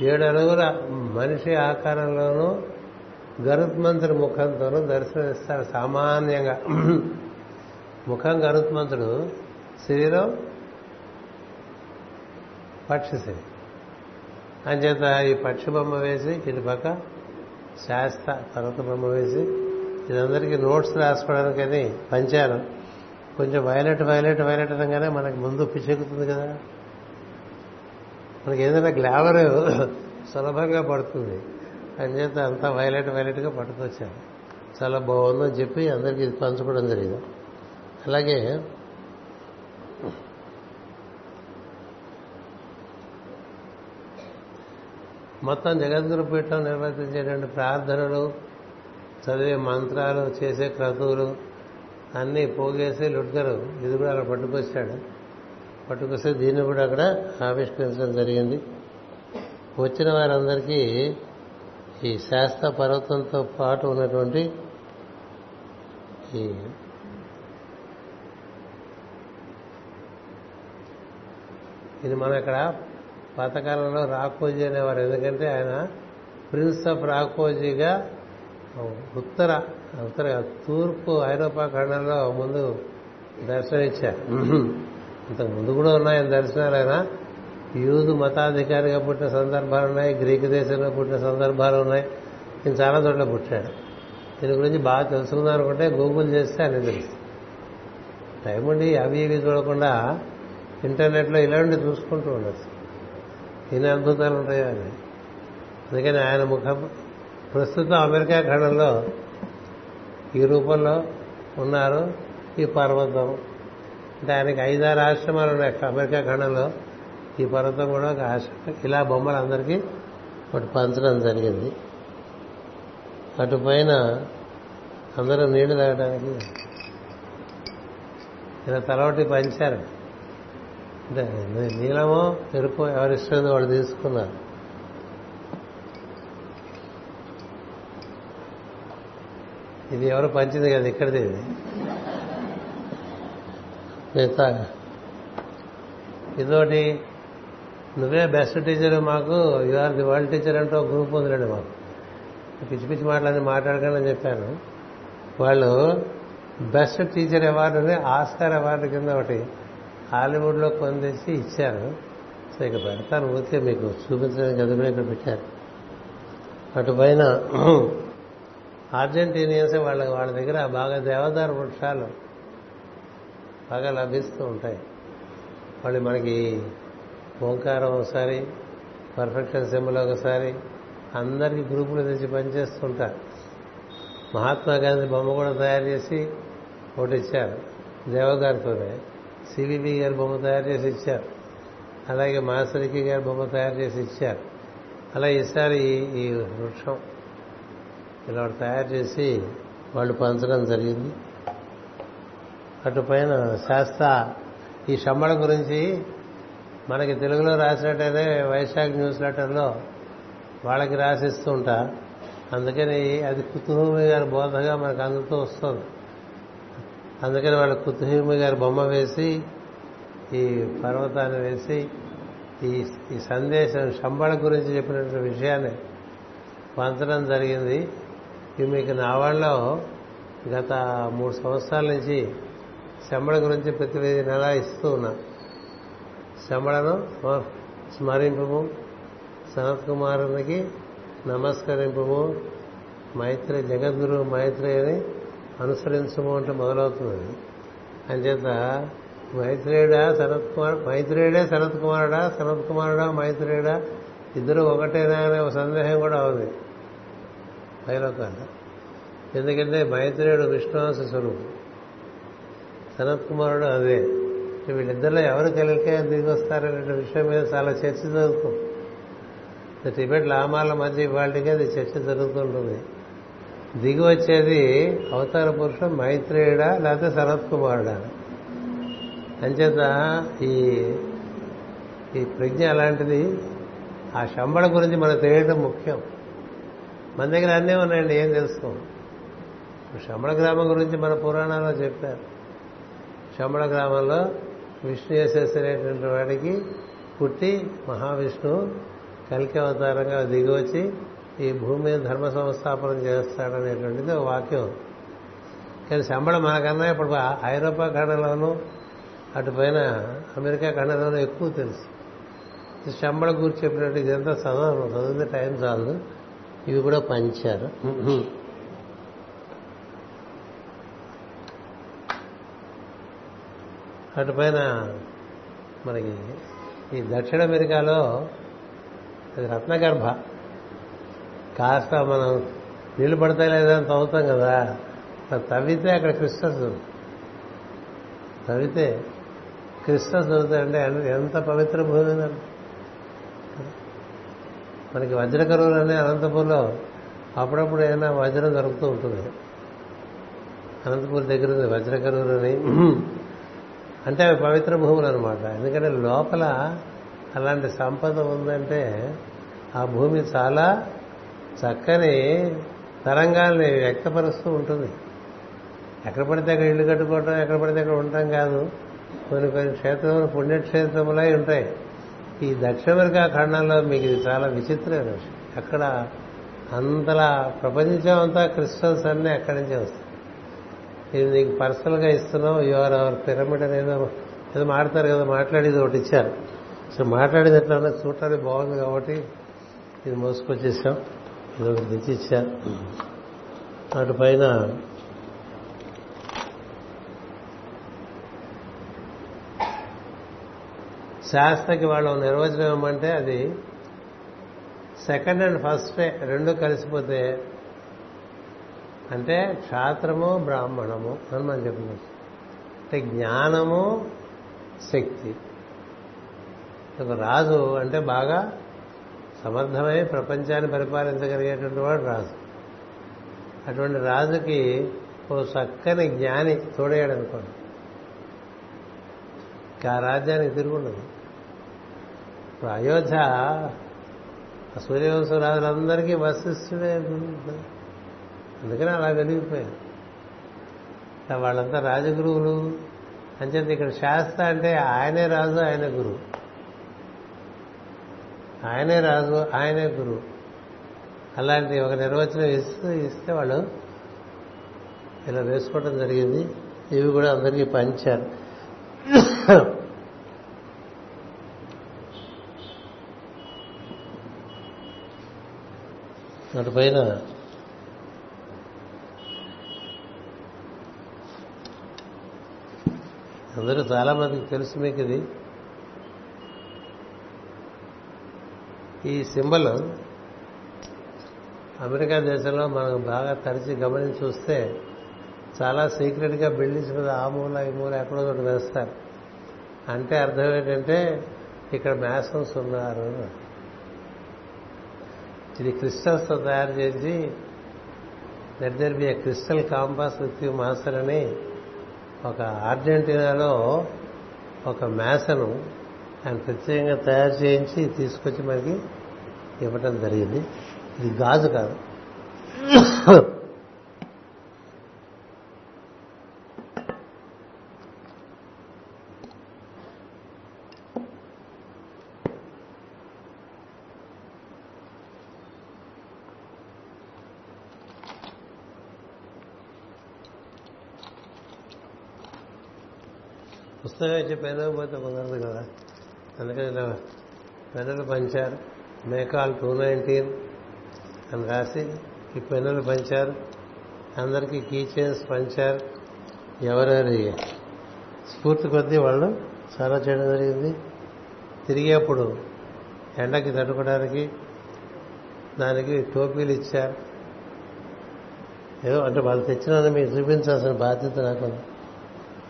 ఏడు అడుగుల మనిషి ఆకారంలోనూ గరుత్మంతుడి ముఖంతోనూ దర్శనమిస్తారు సామాన్యంగా. ముఖం గరుత్మంతుడు శరీరం పక్షి శరీరం. అంచేత ఈ పక్షి బొమ్మ వేసి ఇటు పక్క శాస్త్ర పర్వత బొమ్మ వేసి ఇదందరికీ నోట్స్ రాసుకోవడానికని పంచారు. కొంచెం వైలెట్ వైలెట్ వైలెట్ అనగానే మనకి ముందు పిచ్చెక్కుతుంది కదా. మనకి ఏదైనా గ్లామర్ సులభంగా పడుతుంది. అంచేత అంతా వైలెట్ వైలెట్గా పట్టుకొచ్చారు. చాలా బాగుందని చెప్పి అందరికీ ఇది పంచుకోవడం జరిగింది. అలాగే మొత్తం జగద్గురు పీఠం నిర్వర్తించేటువంటి ప్రార్థనలు చదివే మంత్రాలు చేసే క్రతువులు అన్నీ పోగేసి లుడ్గరు. ఇది కూడా అలా పట్టుకొచ్చాడు. పట్టుకొస్తే దీన్ని కూడా అక్కడ ఆవిష్కరించడం జరిగింది. వచ్చిన వారందరికీ ఈ శాస్త్ర పర్వతంతో పాటు ఉన్నటువంటి ఈ ఇది మనం ఇక్కడ పాతకాలంలో రాకోజీ అనేవారు. ఎందుకంటే ఆయన ప్రిన్స్ ఆఫ్ రాకోజీగా ఉత్తర ఉత్తర తూర్పు ఐరోపా ఖండంలో ముందు దర్శనమిచ్చారు ఇంతకు ముందు కూడా ఉన్నాయి ఆయన దర్శనాలు ఆయన యూదు మతాధికారిగా పుట్టిన సందర్భాలు ఉన్నాయి గ్రీకు దేశంలో పుట్టిన సందర్భాలు ఉన్నాయి. ఈయన చాలా చోట్ల పుట్టాడు దీని గురించి బాగా తెలుసుకుందాం అనుకుంటే గూగుల్ చేస్తే అన్ని తెలుసు టైం ఉండి అవి ఇవి చూడకుండా ఇంటర్నెట్లో ఇలాంటివి చూసుకుంటూ ఉండొచ్చు. ఎన్ని అద్భుతాలు ఉంటాయో అని. అందుకని ఆయన ముఖం ప్రస్తుతం అమెరికా ఖండంలో ఈ రూపంలో ఉన్నారు ఈ పర్వతం. అంటే ఆయనకి ఐదారు ఆశ్రమాలు ఉన్నాయి. అమెరికా ఖండంలో ఈ పర్వతం కూడా ఒక ఆశ్రమం. ఇలా బొమ్మలు అందరికీ ఒకటి పంచడం జరిగింది. అటు పైన అందరూ నీళ్ళు తాగడానికి ఇలా తలవటి పంచారు. అంటే నీలమో ఎరుపు ఎవరిష్టం వాళ్ళు తీసుకున్నారు. ఇది ఎవరు పంచింది కదా ఇక్కడిది. ఇది మిగతా. ఇదోటి నువ్వే బెస్ట్ టీచర్ మాకు ఇవాళ ది వరల్డ్ టీచర్ అంటూ ఒక గ్రూప్ ఉందిలేండి మాకు. పిచ్చి పిచ్చి మాట్లాడి మాట్లాడకండి అని చెప్పాను. వాళ్ళు బెస్ట్ టీచర్ అవార్డుని ఆస్కార్ అవార్డు కింద ఒకటి హాలీవుడ్లో పొందేసి ఇచ్చారు. సో ఇక పెడతాను ఊరికే మీకు చూపించడానికి అది ఇక్కడ పెట్టారు? అటు పైన అర్జెంటీనియన్స్ వాళ్ళ వాళ్ళ దగ్గర బాగా దేవదారు వృక్షాలు బాగా లభిస్తూ ఉంటాయి. వాళ్ళు మనకి ఓంకారం ఒకసారి పర్ఫెక్షన్ సింబల్ ఒకసారి అందరికీ గ్రూపులు తెచ్చి పనిచేస్తుంటారు మహాత్మా గాంధీ బొమ్మ కూడా తయారు చేసి ఒకటి ఇచ్చారు దేవదారితోనే. సివివి గారి బొమ్మ తయారు చేసి ఇచ్చారు. అలాగే మాసరికి గారి బొమ్మ తయారు చేసి ఇచ్చారు. అలా ఈసారి ఈ వృక్షం ఇలా తయారు చేసి వాళ్ళు పంచడం జరిగింది. అటు పైన శాస్త్ర ఈ శమ్మడ గురించి మనకి తెలుగులో రాసినట్టయితే వైశాఖ్ న్యూస్ లెటర్లో వాళ్ళకి రాసిస్తూ ఉంటా. అందుకని అది కుతుహూమి గారి బోధగా మనకు అందుతూ వస్తుంది. అందుకని వాళ్ళు కుతుహూమి గారి బొమ్మ వేసి ఈ పర్వతాన్ని వేసి ఈ ఈ సందేశం శంబళ గురించి చెప్పినటువంటి విషయాన్ని పంచడం జరిగింది. ఇవి మీకు నా వాళ్ళలో గత మూడు సంవత్సరాల నుంచి శంబళ గురించి ప్రతి నెల ఇస్తూ ఉన్నా. శంబళను స్మరింపు సనత్ కుమారునికి నమస్కరింపు మైత్రి జగద్గురు మైత్రి అనుసరించము అంటే మొదలవుతుంది అంచేత మైత్రేయుడా సనత్ కుమార్ మైత్రేయుడే సనత్ కుమారుడా సనత్ కుమారుడా మైత్రేయుడా ఇద్దరు ఒకటేనా అనే ఒక సందేహం కూడా అవుతుంది పైలోకాన్ని ఎందుకంటే మైత్రేయుడు విష్ణువాస స్వరూపుడు సనత్ కుమారుడు అదే. వీళ్ళిద్దరిలో ఎవరు కలిగే దిగి వస్తారనే విషయం మీద చాలా చర్చ జరుగుతుంది. టిబెట్ లామాల మధ్య ఇవాళకి అది చర్చ జరుగుతుంటుంది. దిగి వచ్చేది అవతార పురుషుడు మైత్రేయుడా లేకపోతే సనత్ కుమారుడా? అంచేత ఈ ఈ ప్రజ్ఞ అలాంటిది ఆ శంబళ గురించి మనకు తెలియడం ముఖ్యం. మన దగ్గర అన్నీ ఉన్నాయండి ఏం తెలుసుకో. శమణ గ్రామం గురించి మన పురాణాల్లో చెప్పారు. శంబళ గ్రామంలో విష్ణు అనేటువంటి వాడికి పుట్టి మహావిష్ణువు కలికి అవతారంగా దిగివచ్చి ఈ భూమి మీద ధర్మ సంస్థాపనం చేస్తాడనేటువంటిది ఒక వాక్యం. కానీ శంబళ మనకన్నా ఇప్పుడు ఐరోపా ఖండంలోనూ అటుపైన అమెరికా ఖండలోనూ ఎక్కువ తెలుసు. శంబళ గురించి చెప్పినట్టు ఇదంతా చదవను చదివితే టైం చాలదు. ఇవి కూడా పంచారు. అటుపైన మనకి ఈ దక్షిణ అమెరికాలో అది రత్నగర్భ. కాస్త మనం నీళ్ళు పడతాయి లేదని తవ్వుతాం కదా. తవ్వితే అక్కడ క్రిస్టల్స్ తవ్వితే క్రిస్టల్స్ దొరుకుతాయంటే ఎంత పవిత్ర భూమి మనకి వజ్ర కరువులు అనే అనంతపూర్లో అప్పుడప్పుడు ఏదైనా వజ్రం దొరుకుతూ ఉంటుంది. అనంతపూర్ దగ్గర ఉంది వజ్ర కరువులు అని అంటే అవి పవిత్ర భూములు అనమాట ఎందుకంటే లోపల అలాంటి సంపద ఉందంటే ఆ భూమి చాలా చక్కని తరంగాల్ని వ్యక్తపరుస్తూ ఉంటుంది. ఎక్కడ పడితే అక్కడ ఇల్లు కట్టుకోవటం ఎక్కడ పడితే అక్కడ ఉండటం కాదు. కొన్ని కొన్ని క్షేత్రములు పుణ్యక్షేత్రములై ఉంటాయి. ఈ దక్షిణ అమెరికా ఖండంలో మీకు ఇది చాలా విచిత్రమైన విషయం. అక్కడ అంతలా ప్రపంచం అంతా క్రిస్టల్స్ అన్నీ అక్కడి నుంచే వస్తాయి. ఇది నీకు పర్సనల్గా ఇస్తున్నావు యువర్ అవర్ పిరమిడ్ అనేది ఏదో మాడతారు కదా మాట్లాడేది ఒకటి ఇచ్చారు. సో మాట్లాడేది ఎట్లా చూడటానికి బాగుంది కాబట్టి ఇది మోసుకొచ్చేసాం. ఇది ఒకటి తెచ్చిచ్చారు. అటు పైన శాస్త్రకి వాళ్ళు నిర్వచనం ఏమంటే అది సెకండ్ అండ్ ఫస్ట్ రెండు కలిసిపోతే అంటే క్షాత్రము బ్రాహ్మణము అని మనం చెప్పినాం అంటే జ్ఞానము శక్తి. ఒక రాజు అంటే బాగా సమర్థమై ప్రపంచాన్ని పరిపాలించగలిగేటువంటి వాడు రాజు. అటువంటి రాజుకి ఓ చక్కని జ్ఞాని తోడేయాడు అనుకోండి ఆ రాజ్యానికి తిరుగుండదు. ఇప్పుడు అయోధ్య సూర్యవంశరాజులందరికీ వశిష్ఠుడే అందుకని అలా వెలిగిపోయారు. వాళ్ళంతా రాజగురువులు. అంచేత ఇక్కడ శాస్త్ర అంటే ఆయనే రాజు ఆయనే గురువు ఆయనే రాజు ఆయనే గురువు అలాంటి ఒక నిర్వచనం ఇస్తూ ఇస్తే వాళ్ళు ఇలా వేసుకోవడం జరిగింది. ఇవి కూడా అందరికీ పంచారు. అటు పైన. అందరూ చాలా మందికి తెలుసు మీకు ఇది. ఈ సింబల్ అమెరికా దేశంలో మనం బాగా తరిచి గమనించి చూస్తే చాలా సీక్రెట్గా బిల్డింగ్స్ మీద ఆ మూల ఈ మూల ఎక్కడో ఒకటి వేస్తారు. అంటే అర్థం ఏంటంటే ఇక్కడ మ్యాసన్స్ ఉన్నారు ఇది క్రిస్టల్స్తో తయారు చేసి that there be a crystal compass with you master అని ఒక అర్జెంటీనాలో ఒక మేసను ఆయన ప్రత్యేకంగా తయారు చేయించి తీసుకొచ్చి మనకి ఇవ్వటం జరిగింది. ఇది గాజు కాదు. పుస్తకం ఇచ్చి పెన్ను కుదరదు కదా. అందుకని ఇలా పెన్నులు పంచారు. మేకాల్ టూ నైన్టీన్ అని రాసి ఈ పెన్నులు పంచారు. అందరికీ కీ చైన్స్ పంచారు. ఎవరెవరి స్ఫూర్తి కొద్దీ వాళ్ళు చాలా చేయడం జరిగింది. తిరిగేప్పుడు ఎండకి తట్టుకోవడానికి దానికి టోపీలు ఇచ్చారు. ఏదో అంటే వాళ్ళు తెచ్చినది మీకు చూపించాల్సిన బాధ్యత నాకు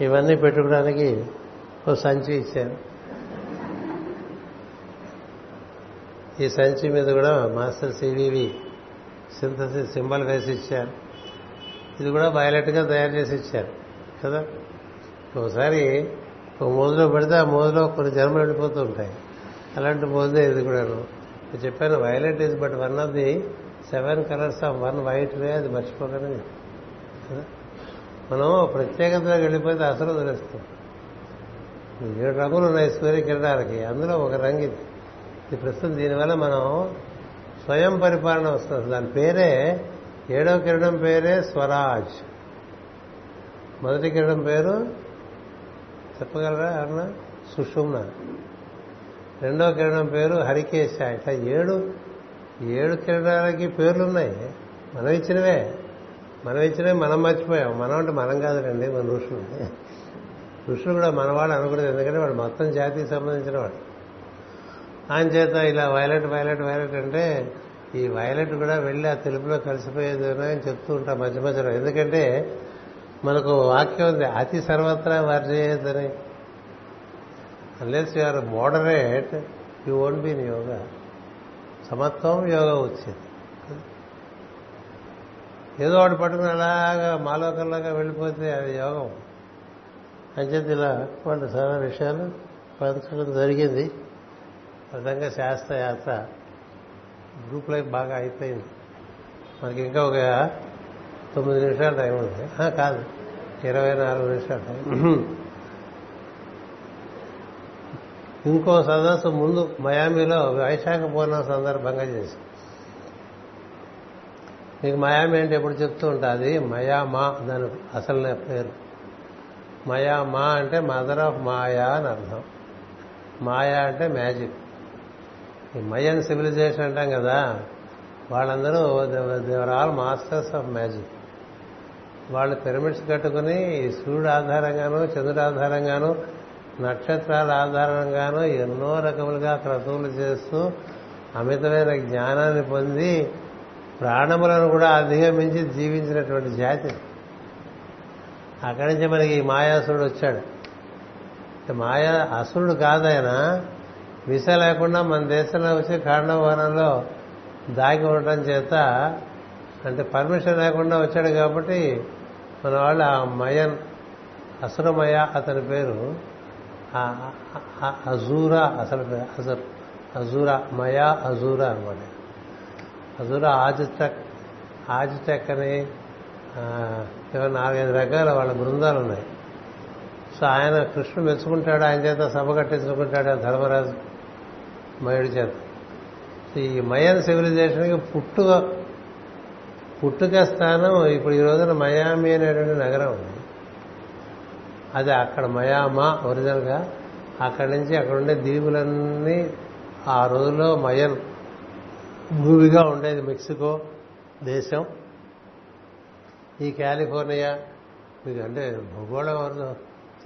ఇవన్నీ పెట్టుకోవడానికి ఓ సంచి ఇచ్చారు ఈ సంచి మీద కూడా మాస్టర్ సివివి సింథసిస్ సింబల్ వేసి ఇచ్చారు. ఇది కూడా వైలెట్గా తయారు చేసి ఇచ్చారు కదా? ఒకసారి ఒక మోజులో పెడితే ఆ మోజులో కొన్ని జన్మలు వెళ్ళిపోతూ ఉంటాయి. అలాంటి మోజే ఇది కూడాను. నేను చెప్పాను violet is but one of the seven colours of one white way అది మర్చిపోకండి కదా? మనం ప్రత్యేకతలోకి వెళ్ళిపోతే అసలు వదిలేస్తాం. ఏడు రంగులు ఉన్నాయి సూర్యకిరణాలకి అందులో ఒక రంగు ఇది. ఇది ప్రస్తుతం దీనివల్ల మనం స్వయం పరిపాలన వస్తుంది. దాని పేరే ఏడో కిరణం పేరే స్వరాజ్. మొదటి కిరణం పేరు చెప్పగలరా అన్న సుషుమ్న. రెండో కిరణం పేరు హరికేశ. ఇట్లా ఏడు ఏడు కిరణాలకి పేర్లున్నాయి. మనం ఇచ్చినవే. మనం ఇచ్చినవి మనం మర్చిపోయాం. మనం అంటే మనం కాదులండి మన ఋషులు. కృష్ణుడు కూడా మనవాడు అనుకునేది ఎందుకంటే వాడు మొత్తం జాతికి సంబంధించిన వాడు. ఆయన చేత ఇలా వైలెట్ వైలెట్ వైలెట్ అంటే ఈ వైలెట్ కూడా వెళ్ళి ఆ తెలుపులో కలిసిపోయేది అని చెప్తూ ఉంటాం మధ్య మధ్యలో. ఎందుకంటే మనకు వాక్యం ఉంది అతి సర్వత్రా వర్జేయదని unless you are moderate you won't be in yoga సమత్వం యోగా వచ్చింది. ఏదో ఒకటి పట్టుకుని అలాగా మాలోకంలాగా వెళ్ళిపోతే అది యోగం. అంచేది ఇలా వాళ్ళు చాలా విషయాలు పంచడం జరిగింది. విధంగా శాస్త్రయాత్ర. గ్రూప్ లైఫ్ బాగా అయిపోయింది. మనకి ఇంకా ఒక తొమ్మిది నిమిషాలు టైం ఉంది. కాదు. ఇరవై నాలుగు నిమిషాలు టైం. ఇంకో సదస్సు ముందు మయామిలో వైశాఖ పూర్ణం సందర్భంగా చేసి మీకు మయామి అంటే ఎప్పుడు చెప్తూ ఉంటా అది మయామా దాని అసలు నా మయా మా అంటే మదర్ ఆఫ్ మాయా అని అర్థం. మాయా అంటే మ్యాజిక్. ఈ మయన్ సివిలైజేషన్ అంటాం కదా వాళ్ళందరూ there are all masters of magic. వాళ్ళు పిరమిడ్స్ కట్టుకుని ఈ సూర్యుడు ఆధారంగాను చంద్రుడు ఆధారంగాను నక్షత్రాల ఆధారంగాను ఎన్నో రకములుగా క్రతువులు చేస్తూ అమితమైన జ్ఞానాన్ని పొంది ప్రాణములను కూడా అధిగమించి జీవించినటువంటి జాతి. అక్కడి నుంచి మనకి మాయాసురుడు వచ్చాడు. మాయా అసురుడు కాదైనా విస లేకుండా మన దేశంలో వచ్చి కాండవనంలో దాగి ఉండటం చేత అంటే పర్మిషన్ లేకుండా వచ్చాడు కాబట్టి మన వాళ్ళు ఆ మయన్ అసురమయ అతని పేరు. అజూరా అసలు పేరు అజూరా మయా అజూరా అనమాట. అజూరా ఆజిటక్ ఆజిటక్ అని ఏమైనా నాలుగైదు రకాల వాళ్ళ బృందాలు ఉన్నాయి సో ఆయన కృష్ణుడు మెచ్చుకుంటాడు ఆయన చేత సభ కట్టించుకుంటాడు ఆ ధర్మరాజు మయుడి చేత. ఈ మయన్ సివిలైజేషన్కి పుట్టుక పుట్టుక స్థానం ఇప్పుడు ఈ రోజున మయామి అనేటువంటి నగరం ఉంది. అది అక్కడ మయామా ఒరిజినల్గా అక్కడి నుంచి అక్కడ ఉండే దీవులన్నీ ఆ రోజుల్లో మయన్ భూమిగా ఉండేది మెక్సికో దేశం. ఈ కాలిఫోర్నియా? మీకు అంటే భూగోళం ఎవరు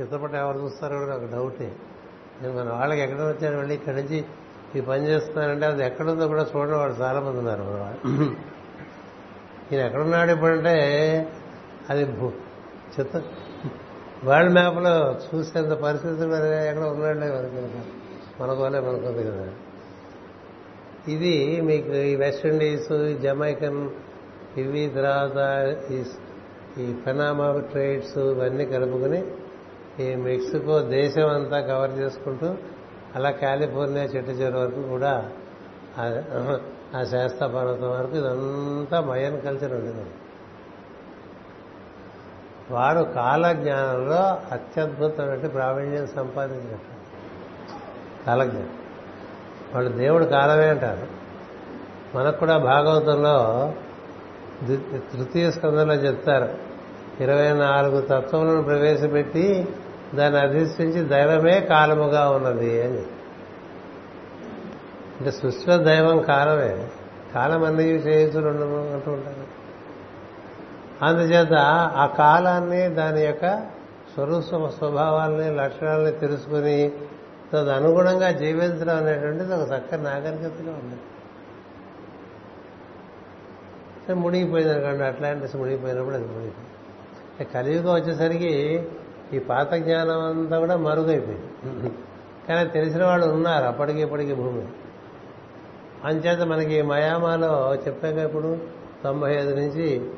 చిత్రపటం ఎవరు చూస్తారో కూడా ఒక డౌటే. నేను మన వాళ్ళకి ఎక్కడ వచ్చాను వెళ్ళి ఇక్కడి నుంచి ఈ పని చేస్తున్నానంటే అది ఎక్కడుందో కూడా చూడడం వాళ్ళు చాలా మంది ఉన్నారు మన వాళ్ళు. ఈయన ఎక్కడున్నాడు ఇప్పుడంటే అది భూ- చిత్ర వరల్డ్ మ్యాప్లో చూసేంత పరిస్థితి మరి ఎక్కడ ఉన్నాడే మనకు. మనకోలే మనకుంది కదా. ఇది మీకు ఈ వెస్ట్ ఇండీస్ ఈ జమైకన్ ఇవి తర్వాత ఈ ఈ ట్రేడ్స్ ఇవన్నీ కలుపుకుని ఈ మెక్సికో దేశం అంతా కవర్ చేసుకుంటూ అలా కాలిఫోర్నియా చెట్టు చెరు వరకు కూడా ఆ- శాస్త్ర పర్వతం వరకు ఇదంతా మయన్ కల్చర్ ఉండేది. వారు కాలజ్ఞానంలో అత్యద్భుతమైన ప్రావీణ్యం సంపాదించినట్టు. కాలజ్ఞానం. వాళ్ళు దేవుడు కాలమే అంటారు. మనకు కూడా భాగవతంలో తృతీయ స్కందంలో చెప్తారు. ఇరవై నాలుగు తత్వములను ప్రవేశపెట్టి దాన్ని అధిష్ఠించి దైవమే కాలముగా ఉన్నది అని. అంటే సృష్టిలో దైవం కాలమే. కాలం అన్ని చేయించులు అంటూ ఉంటారు. అందుచేత ఆ కాలాన్ని దాని యొక్క స్వరూప స్వభావాల్ని లక్షణాలని తెలుసుకుని తదనుగుణంగా అనుగుణంగా జీవించడం అనేటువంటిది ఒక చక్కని నాగరికతగా ఉంది. మునిగిపోయింది అనుకోండి అట్లాంటిస్ మునిగిపోయినప్పుడు అది మునిగిపోయింది. కలియుగం వచ్చేసరికి ఈ పాత జ్ఞానం అంతా కూడా మరుగైపోయింది. కానీ తెలిసిన వాళ్ళు ఉన్నారు అప్పటికి ఇప్పటికీ భూమి. అంచేత మనకి మయామాలో చెప్పాక ఇప్పుడు తొంభై ఐదు నుంచి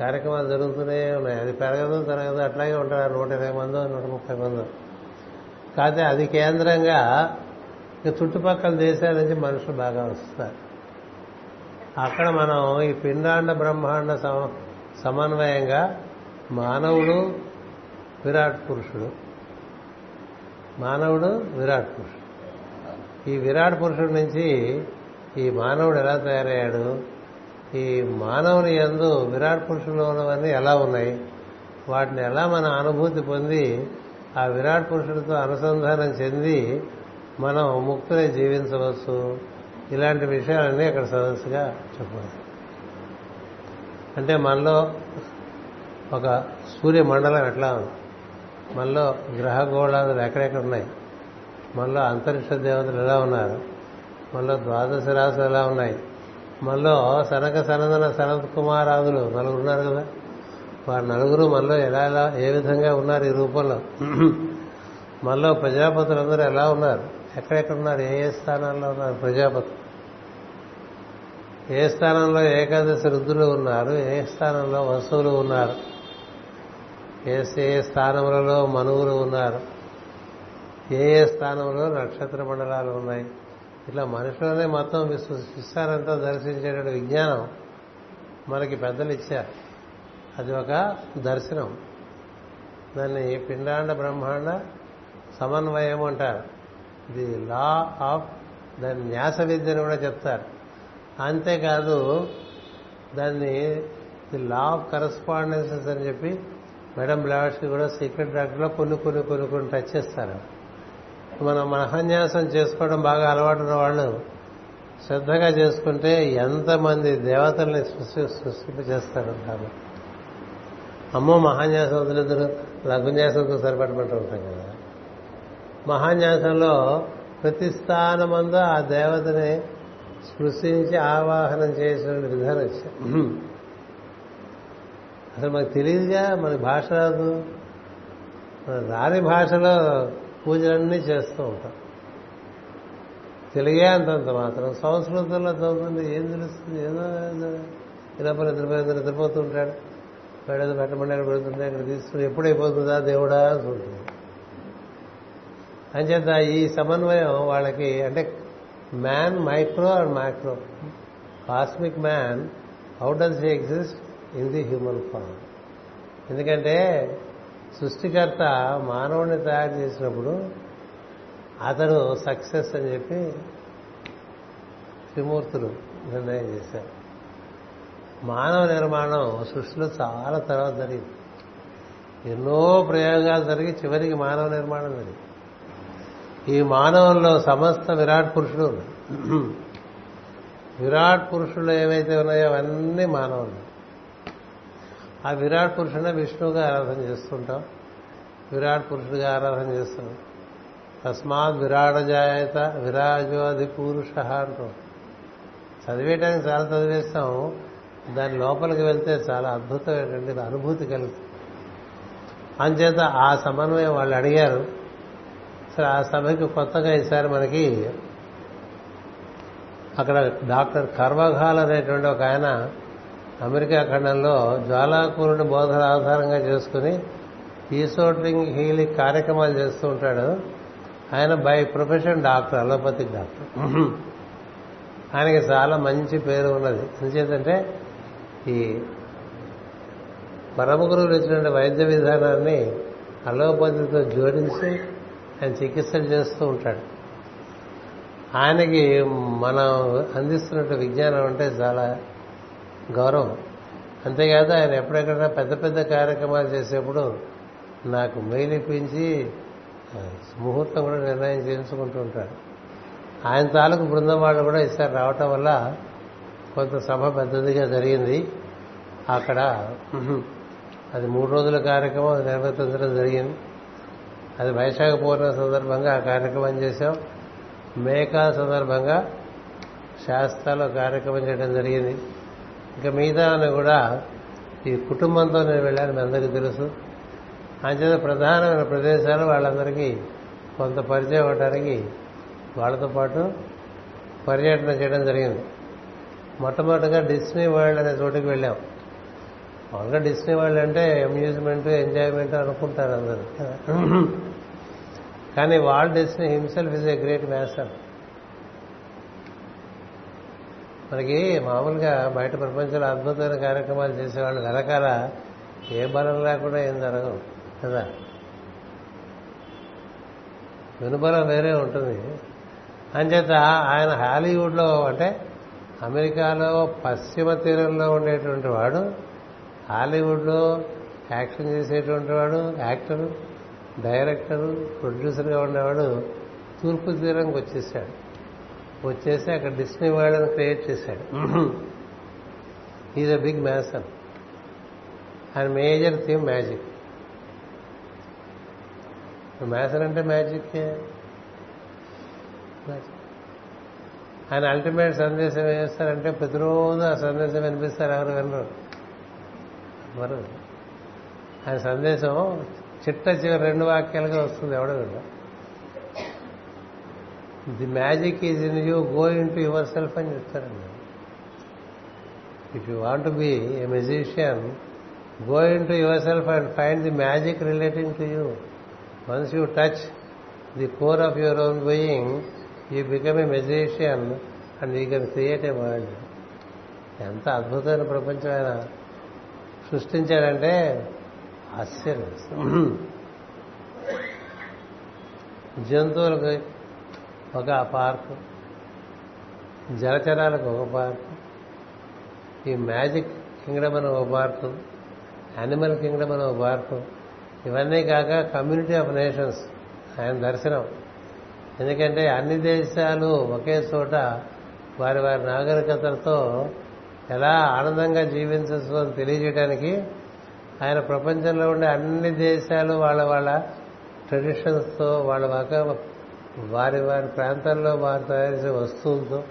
కార్యక్రమాలు జరుగుతూనే ఉన్నాయి. అది పెరగదు తరగదు అట్లాగే ఉంటారు. నూట ఇరవై మందో నూట ముప్పై మందో. కాకపోతే అది కేంద్రంగా చుట్టుపక్కల దేశాల నుంచి మనుషులు బాగా వస్తారు. అక్కడ మనం ఈ పిండాండ బ్రహ్మాండ సమ- సమన్వయంగా మానవుడు విరాట్ పురుషుడు. మానవుడు విరాట్ పురుషుడు. ఈ విరాట్ పురుషుడి నుంచి ఈ మానవుడు ఎలా తయారయ్యాడు? ఈ మానవుని యందు విరాట్ పురుషుల్లో ఉన్నవన్నీ ఎలా ఉన్నాయి? వాటిని ఎలా మన అనుభూతి పొంది ఆ విరాట్ పురుషుడితో అనుసంధానం చెంది మనం ముక్తులై జీవించవచ్చు? ఇలాంటి విషయాలన్నీ అక్కడ సదస్సుగా చెప్పాలి అంటే మనలో ఒక సూర్య మండలం ఎట్లా ఉంది? మనలో గ్రహ గోళాదులు ఎక్కడెక్కడ ఉన్నాయి? మనలో అంతరిక్ష దేవతలు ఎలా ఉన్నారు? మనలో ద్వాదశ రాసులు ఎలా ఉన్నాయి? మనలో సనక సనందన సనత్ కుమారాదులు నలుగురు ఉన్నారు కదా? వారు నలుగురు మనలో ఎలా ఎలా ఏ విధంగా ఉన్నారు ఈ రూపంలో? మనలో ప్రజాపతులందరూ ఎలా ఉన్నారు? ఎక్కడెక్కడ ఉన్నారు ఏ ఏ స్థానాల్లో ఉన్నారు ప్రజాపతి? ఏ స్థానంలో ఏకాదశి రుద్రులు ఉన్నారు? ఏ స్థానంలో వస్తువులు ఉన్నారు? ఏ ఏ స్థానములలో మనువులు ఉన్నారు? ఏ ఏ స్థానంలో నక్షత్ర మండలాలు ఉన్నాయి? ఇట్లా మనుషులనే మొత్తం విశ్వ- విశ్వానంతా దర్శించేటువంటి విజ్ఞానం మనకి పెద్దలు ఇచ్చారు. అది ఒక దర్శనం. దాన్ని పిండాండ బ్రహ్మాండ సమన్వయం అంటారు. ది లా ఆఫ్ దాని న్యాస విద్యను కూడా చెప్తారు. అంతేకాదు దాన్ని ది లా ఆఫ్ కరస్పాండెన్సెస్ అని చెప్పి మేడం బ్లాడ్స్కి కూడా సీక్రెట్ డాక్టర్లో కొన్ని కొన్ని కొన్ని కొన్ని టచ్ చేస్తారు. మనం మహన్యాసం చేసుకోవడం బాగా అలవాటు ఉన్న వాళ్ళు శ్రద్ధగా చేసుకుంటే ఎంతమంది దేవతల్ని సృష్టి సృష్టింప చేస్తారు అమ్మో మహాన్యాసం వదిలేదు లఘున్యాసంతో సరిపడమంటూ ఉంటాం కదా. మహాన్యాసంలో ప్రతి స్థానమందు ఆ దేవతని స్పృశించి ఆవాహనం చేసిన విధానం ఇచ్చాం అసలు మనకు తెలియదుగా మన భాష రాదు. మన రాని భాషలో పూజలన్నీ చేస్తూ ఉంటాం. తెలుగే అంతంత మాత్రం సంస్కృతంలో చదువుతుంది ఏం తెలుస్తుంది? ఏదో ఏదో. ఇలా పని నిద్రపోయి ఉంటాడు. వాడేదో పెట్టమండి అక్కడ పెడుతుంటే అక్కడ తీసుకుని ఎప్పుడైపోతుందా దేవుడా అని అంచేత ఈ సమన్వయం వాళ్ళకి అంటే man micro and microcosmic man how does he exist in the human form ఎందుకంటే సృష్టికర్త మానవుడిని తయారు చేసినప్పుడు అతడు సక్సెస్ అని చెప్పి త్రిమూర్తులు నిర్ణయం చేశారు. మానవ నిర్మాణం సృష్టిలో చాలా తర్వాత జరిగింది. ఎన్నో ప్రయోగాలు జరిగి చివరికి మానవ నిర్మాణం జరిగింది. ఈ మానవంలో సమస్త విరాట్ పురుషుడు విరాట్ పురుషులు ఏవైతే ఉన్నాయో అవన్నీ మానవులు. ఆ విరాట్ పురుషుడే విష్ణువుగా ఆరాధన చేస్తుంటాం. విరాట్ పురుషుడిగా ఆరాధన చేస్తున్నాం తస్మాత్ విరాట జాయత విరాజోది పురుష అంటాం. చదివేయడానికి చాలా చదివేస్తాం. దాని లోపలికి వెళ్తే చాలా అద్భుతమైనటువంటి అనుభూతి కలుగుతుంది. అంచేత ఆ సమన్వయం వాళ్ళు అడిగారు. అసలు ఆ సభకి కొత్తగా ఈసారి మనకి అక్కడ డాక్టర్ కర్వఘాల్ అనేటువంటి ఒక ఆయన అమెరికా ఖండంలో జ్వాలాకూరుని బోధన ఆధారంగా చేసుకుని ఈసోట్రింగ్ హీలింగ్ కార్యక్రమాలు చేస్తూ ఉంటాడు. ఆయన by profession doctor allopathic doctor. ఆయనకి చాలా మంచి పేరు ఉన్నది. ఎందుచేతంటే ఈ పరమ గురువులు ఇచ్చినటువంటి వైద్య విధానాన్ని అలోపతితో జోడించి ఆయన చికిత్సలు చేస్తూ ఉంటాడు. ఆయనకి మనం అందిస్తున్నట్టు విజ్ఞానం అంటే చాలా గౌరవం. అంతేకాదు ఆయన ఎప్పుడెక్కడ పెద్ద పెద్ద కార్యక్రమాలు చేసేప్పుడు నాకు మెయిల్ ఇప్పించి ముహూర్తం కూడా నిర్ణయం చేయించుకుంటూ ఉంటాడు. ఆయన తాలూకు బృందం వాళ్ళు కూడా ఈసారి రావటం వల్ల కొంత సభ పెద్దదిగా జరిగింది. అక్కడ అది మూడు రోజుల కార్యక్రమం అది నిర్వర్తించడం జరిగింది. అది వైశాఖ పూర్ణ సందర్భంగా ఆ కార్యక్రమం చేశాం. మేకా సందర్భంగా శాస్త్రాలో కార్యక్రమం చేయడం జరిగింది. ఇంకా మిగతా కూడా ఈ కుటుంబంతో నేను వెళ్ళాను మీ అందరికీ తెలుసు. అంచేత ప్రధానమైన ప్రదేశాలు వాళ్ళందరికీ కొంత పరిచయం అవ్వడానికి వాళ్ళతో పాటు పర్యటన చేయడం జరిగింది. మొట్టమొదటిగా డిస్నీ వరల్డ్ అనే చోటుకి వెళ్ళాం. మామూలుగా డిస్నీ వరల్డ్ అంటే అమ్యూజ్మెంట్ ఎంజాయ్మెంట్ అనుకుంటారు అందరూ. కానీ Walt Disney himself is a great Mason. మనకి మామూలుగా బయట ప్రపంచంలో అద్భుతమైన కార్యక్రమాలు చేసేవాళ్ళు వెనకాల ఏ బలం లేకుండా ఏం జరగదు కదా? వెనుబలం వేరే ఉంటుంది. అంచేత ఆయన హాలీవుడ్లో అంటే అమెరికాలో పశ్చిమ తీరంలో ఉండేటువంటి వాడు హాలీవుడ్లో యాక్షన్ చేసేటువంటి వాడు యాక్టరు. డైరెక్టర్ ప్రొడ్యూసర్గా ఉండేవాడు తూర్పు తీరంకి వచ్చేసాడు. వచ్చేసి అక్కడ డిస్నీ వరల్డ్ని క్రియేట్ చేశాడు. ఈజ్ అ బిగ్ మ్యాసన్ ఆయన మేజర్ థీమ్ మ్యాజిక్. మ్యాసన్ అంటే మ్యాజిక్ ఆయన అల్టిమేట్ సందేశం వేస్తారంటే ప్రతిరోజు ఆ సందేశం వినిపిస్తారు ఎవరు వినరు. మరి ఆయన సందేశం చిట్ట చివరి రెండు వాక్యాలుగా వస్తుంది ఎవడో the magic is in you go into yourself అని చెప్తారండి if you want be a musician go into yourself and find the magic relating to you once you touch the core of your own being you become a magician and you can create a world ఎంత అద్భుతమైన ప్రపంచం ఆయన సృష్టించాడంటే ఆశ్చర్యం. జంతువులకు ఒక పార్కు జలచరాలకు ఒక పార్కు ఈ మ్యాజిక్ కింగ్డమ్ అని ఒక పార్కు యానిమల్ కింగ్డమ్ అని ఒక పార్కు ఇవన్నీ కాక కమ్యూనిటీ ఆఫ్ నేషన్స్ ఆయన దర్శనం. ఎందుకంటే అన్ని దేశాలు ఒకే చోట వారి వారి నాగరికతలతో ఎలా ఆనందంగా జీవించవచ్చు అని తెలియజేయడానికి ఆయన ప్రపంచంలో ఉండే అన్ని దేశాలు వాళ్ళ వాళ్ళ ట్రెడిషన్స్తో వాళ్ళ వారి వారి ప్రాంతాల్లో వారు తయారు చేసే వస్తువులతో